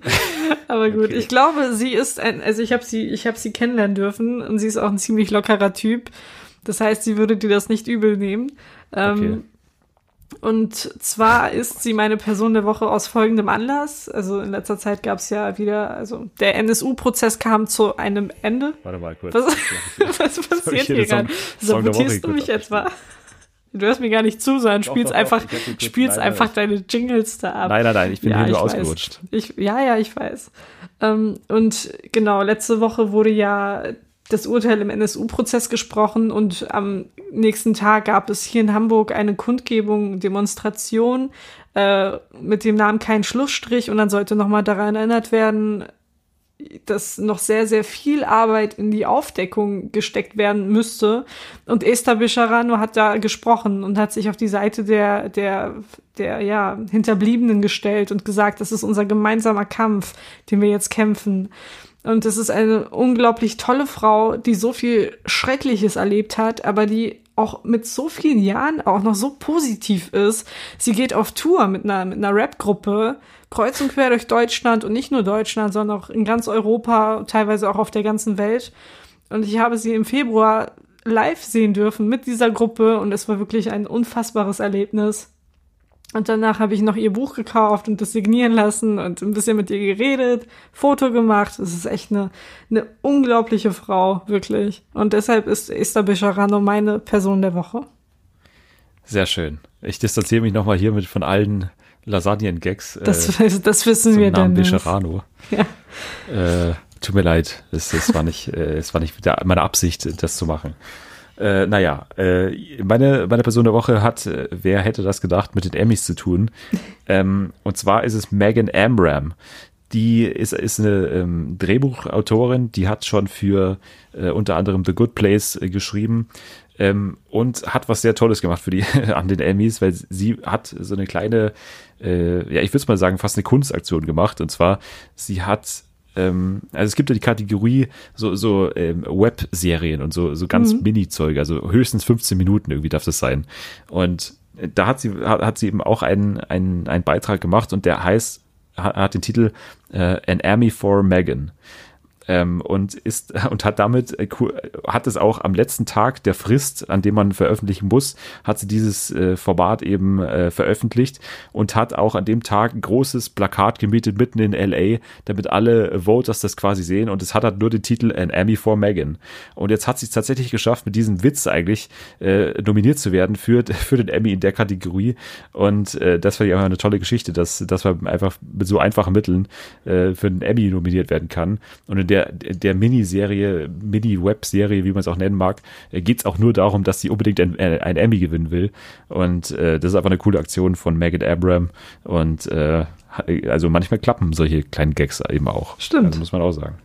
Aber gut, Okay. ich glaube, sie ist ein, also ich habe sie, ich habe sie kennenlernen dürfen und sie ist auch ein ziemlich lockerer Typ. Das heißt, sie würde dir das nicht übel nehmen. Ähm, Okay. Und zwar ist sie meine Person der Woche aus folgendem Anlass. Also in letzter Zeit gab es ja wieder, also der NSU-Prozess kam zu einem Ende. Warte mal kurz. Was, was passiert hier gerade? Sabotierst du mich etwa? Du hörst mir gar nicht zu, sondern Doch, spielst doch, doch, einfach, kurz- spielst nein, nein, einfach ich- deine Jingles da ab. Nein, nein, nein, ich bin hier nur ausgerutscht. Ich, ja, ja, ich weiß. Ähm, und genau, letzte Woche wurde ja das Urteil im NSU-Prozess gesprochen und am nächsten Tag gab es hier in Hamburg eine Kundgebung, Demonstration äh, mit dem Namen Kein Schlussstrich und dann sollte nochmal daran erinnert werden, dass noch sehr, sehr viel Arbeit in die Aufdeckung gesteckt werden müsste. Und Esther Bisharano hat da gesprochen und hat sich auf die Seite der, der, der, ja, Hinterbliebenen gestellt und gesagt, das ist unser gemeinsamer Kampf, den wir jetzt kämpfen. Und es ist eine unglaublich tolle Frau, die so viel Schreckliches erlebt hat, aber die auch mit so vielen Jahren auch noch so positiv ist. Sie geht auf Tour mit einer, mit einer Rap-Gruppe, kreuz und quer durch Deutschland und nicht nur Deutschland, sondern auch in ganz Europa, teilweise auch auf der ganzen Welt. Und ich habe sie im Februar live sehen dürfen mit dieser Gruppe und es war wirklich ein unfassbares Erlebnis. Und danach habe ich noch ihr Buch gekauft und das signieren lassen und ein bisschen mit ihr geredet, Foto gemacht. Es ist echt eine, eine unglaubliche Frau, wirklich. Und deshalb ist Esther Bejarano meine Person der Woche. Sehr schön. Ich distanziere mich nochmal hiermit von allen Lasagnen-Gags. Das, äh, das wissen wir Namen dann. Bejarano. Ja. Äh, tut mir leid, es, es war nicht, äh, es war nicht meine Absicht, das zu machen. Äh, naja, äh, meine, meine Person der Woche hat, äh, wer hätte das gedacht, mit den Emmys zu tun. ähm, und zwar ist es Megan Amram. Die ist, ist eine ähm, Drehbuchautorin, die hat schon für äh, unter anderem The Good Place äh, geschrieben ähm, und hat was sehr Tolles gemacht für die an den Emmys, weil sie hat so eine kleine, äh, ja, ich würde mal sagen, fast eine Kunstaktion gemacht. Und zwar, sie hat ähm, also es gibt ja die Kategorie so, so ähm, Webserien und so, so ganz Mhm. Mini-Zeug, also höchstens 15 Minuten irgendwie darf das sein. Und da hat sie, hat, hat sie eben auch einen, einen, einen Beitrag gemacht und der heißt, hat, hat den Titel äh, An Army for Megan. Ähm, und ist und hat damit äh, hat es auch am letzten Tag der Frist, an dem man veröffentlichen muss, hat sie dieses äh, Format eben äh, veröffentlicht und hat auch an dem Tag ein großes Plakat gemietet mitten in LA, damit alle Voters das quasi sehen und es hat halt nur den Titel An Emmy for Megan. Und jetzt hat sie es tatsächlich geschafft, mit diesem Witz eigentlich äh, nominiert zu werden für, für den Emmy in der Kategorie und äh, das fand ich eine tolle Geschichte, dass, dass man einfach mit so einfachen Mitteln äh, für den Emmy nominiert werden kann. Und in der, der Miniserie, Mini-Web-Serie, wie man es auch nennen mag, äh, geht es auch nur darum, dass sie unbedingt ein, äh, ein Emmy gewinnen will. Und äh, das ist einfach eine coole Aktion von Megan Abram. Und äh, also manchmal klappen solche kleinen Gags eben auch. Stimmt. Also muss man auch sagen.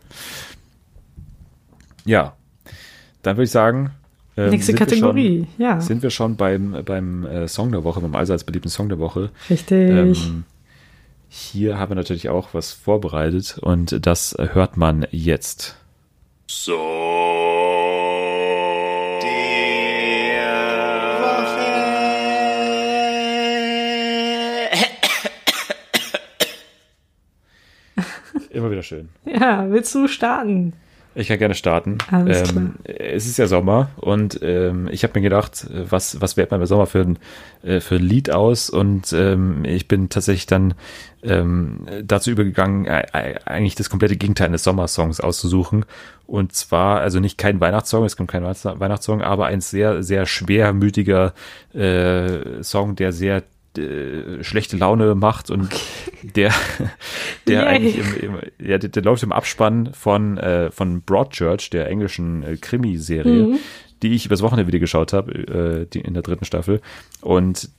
Ja, dann würde ich sagen, ähm, Nächste Kategorie, schon, ja. Sind wir schon beim, beim äh, Song der Woche, beim allseits beliebten Song der Woche. Richtig. Ähm, hier haben wir natürlich auch was vorbereitet und das hört man jetzt. So. Immer wieder schön. ja, willst du starten? Ich kann gerne starten. Ähm, es ist ja Sommer und ähm, ich habe mir gedacht, was, was wählt man bei Sommer für ein, äh, für ein Lied aus? Und ähm, ich bin tatsächlich dann ähm, dazu übergegangen, äh, eigentlich das komplette Gegenteil eines Sommersongs auszusuchen. Und zwar, also nicht kein Weihnachtssong, es kommt kein Weihnachts- Weihnachtssong, aber ein sehr, sehr schwermütiger äh, Song, der sehr äh, schlechte Laune macht und der, der Yay. eigentlich im, im, ja, der, der läuft im Abspann von, äh, von Broadchurch, der englischen äh, Krimiserie, die ich übers Wochenende wieder geschaut habe, äh, die in der dritten Staffel. Und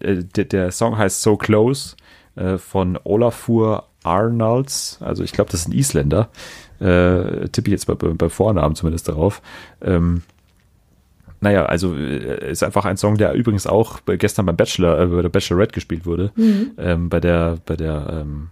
äh, der, der Song heißt So Close äh, von Olafur Arnalds, also ich glaube, das ist ein Isländer, tippe ich jetzt bei, bei, bei Vornamen zumindest darauf. Ähm, naja, also äh, ist einfach ein Song, der übrigens auch gestern beim Bachelor, äh, bei der Bachelorette gespielt wurde, ähm, bei der, bei der ähm,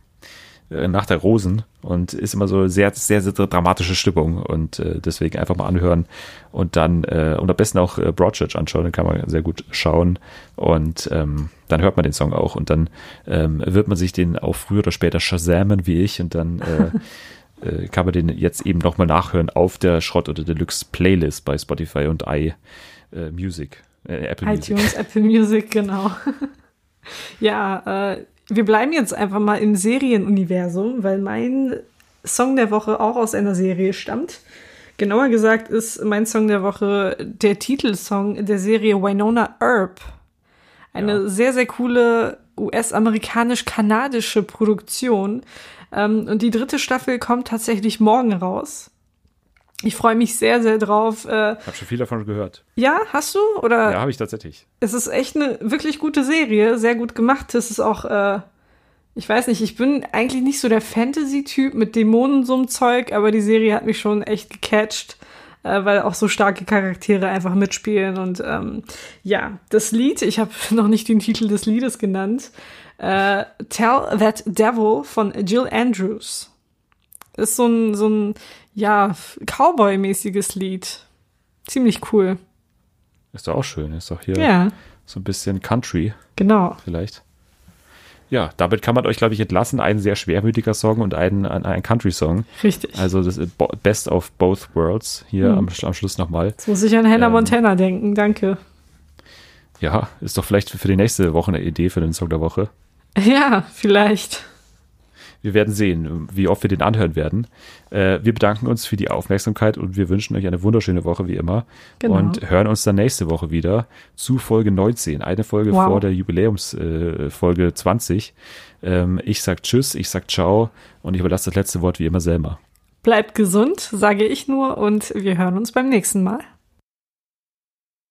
äh, Nacht der Rosen und ist immer so sehr, sehr, sehr dramatische Stimmung und äh, deswegen einfach mal anhören und dann äh, und am besten auch äh, Broadchurch anschauen, dann kann man sehr gut schauen und ähm, dann hört man den Song auch und dann ähm, wird man sich den auch früher oder später shazamen wie ich und dann äh, kann man den jetzt eben nochmal nachhören auf der Schrott- oder Deluxe Playlist bei Spotify und i äh, Music, äh, Apple Music. iTunes, Apple Music, genau. ja, äh, wir bleiben jetzt einfach mal im Serienuniversum, weil mein Song der Woche auch aus einer Serie stammt. Genauer gesagt ist mein Song der Woche der Titelsong der Serie Winona Earp. Eine Ja. sehr, sehr coole US-amerikanisch-kanadische Produktion. Ähm, und die dritte Staffel kommt tatsächlich morgen raus. Ich freue mich sehr, sehr drauf. Äh, Hab schon viel davon gehört. ja, hast du? Oder Ja, habe ich tatsächlich. es ist echt eine wirklich gute Serie, sehr gut gemacht. Es ist auch äh, Ich weiß nicht, ich bin eigentlich nicht so der Fantasy-Typ mit Dämonen so einem Zeug, aber die Serie hat mich schon echt gecatcht, äh, weil auch so starke Charaktere einfach mitspielen. Und ähm, ja, das Lied, ich habe noch nicht den Titel des Liedes genannt, äh, Tell That Devil von Jill Andrews. Ist so ein, so ein ja, Cowboy-mäßiges Lied. Ziemlich cool. Ist doch auch schön. Ist doch hier Ja, so ein bisschen Country genau. vielleicht. Ja, damit kann man euch, glaube ich, entlassen. Ein sehr schwermütiger Song und ein, ein, ein Country-Song. Richtig. Also das Best of Both Worlds hier Hm. am, am Schluss nochmal. Jetzt muss ich an Hannah Ähm, Montana denken, danke. Ja, ist doch vielleicht für die nächste Woche eine Idee für den Song der Woche. Ja, vielleicht. Wir werden sehen, wie oft wir den anhören werden. Äh, wir bedanken uns für die Aufmerksamkeit und wir wünschen euch eine wunderschöne Woche wie immer. Genau. Und hören uns dann nächste Woche wieder zu Folge 19. Eine Folge Wow. vor der Jubiläumsfolge äh, Folge 20. Ähm, ich sag Tschüss, ich sag Ciao und ich überlasse das letzte Wort wie immer Selma. Bleibt gesund, sage ich nur, und wir hören uns beim nächsten Mal.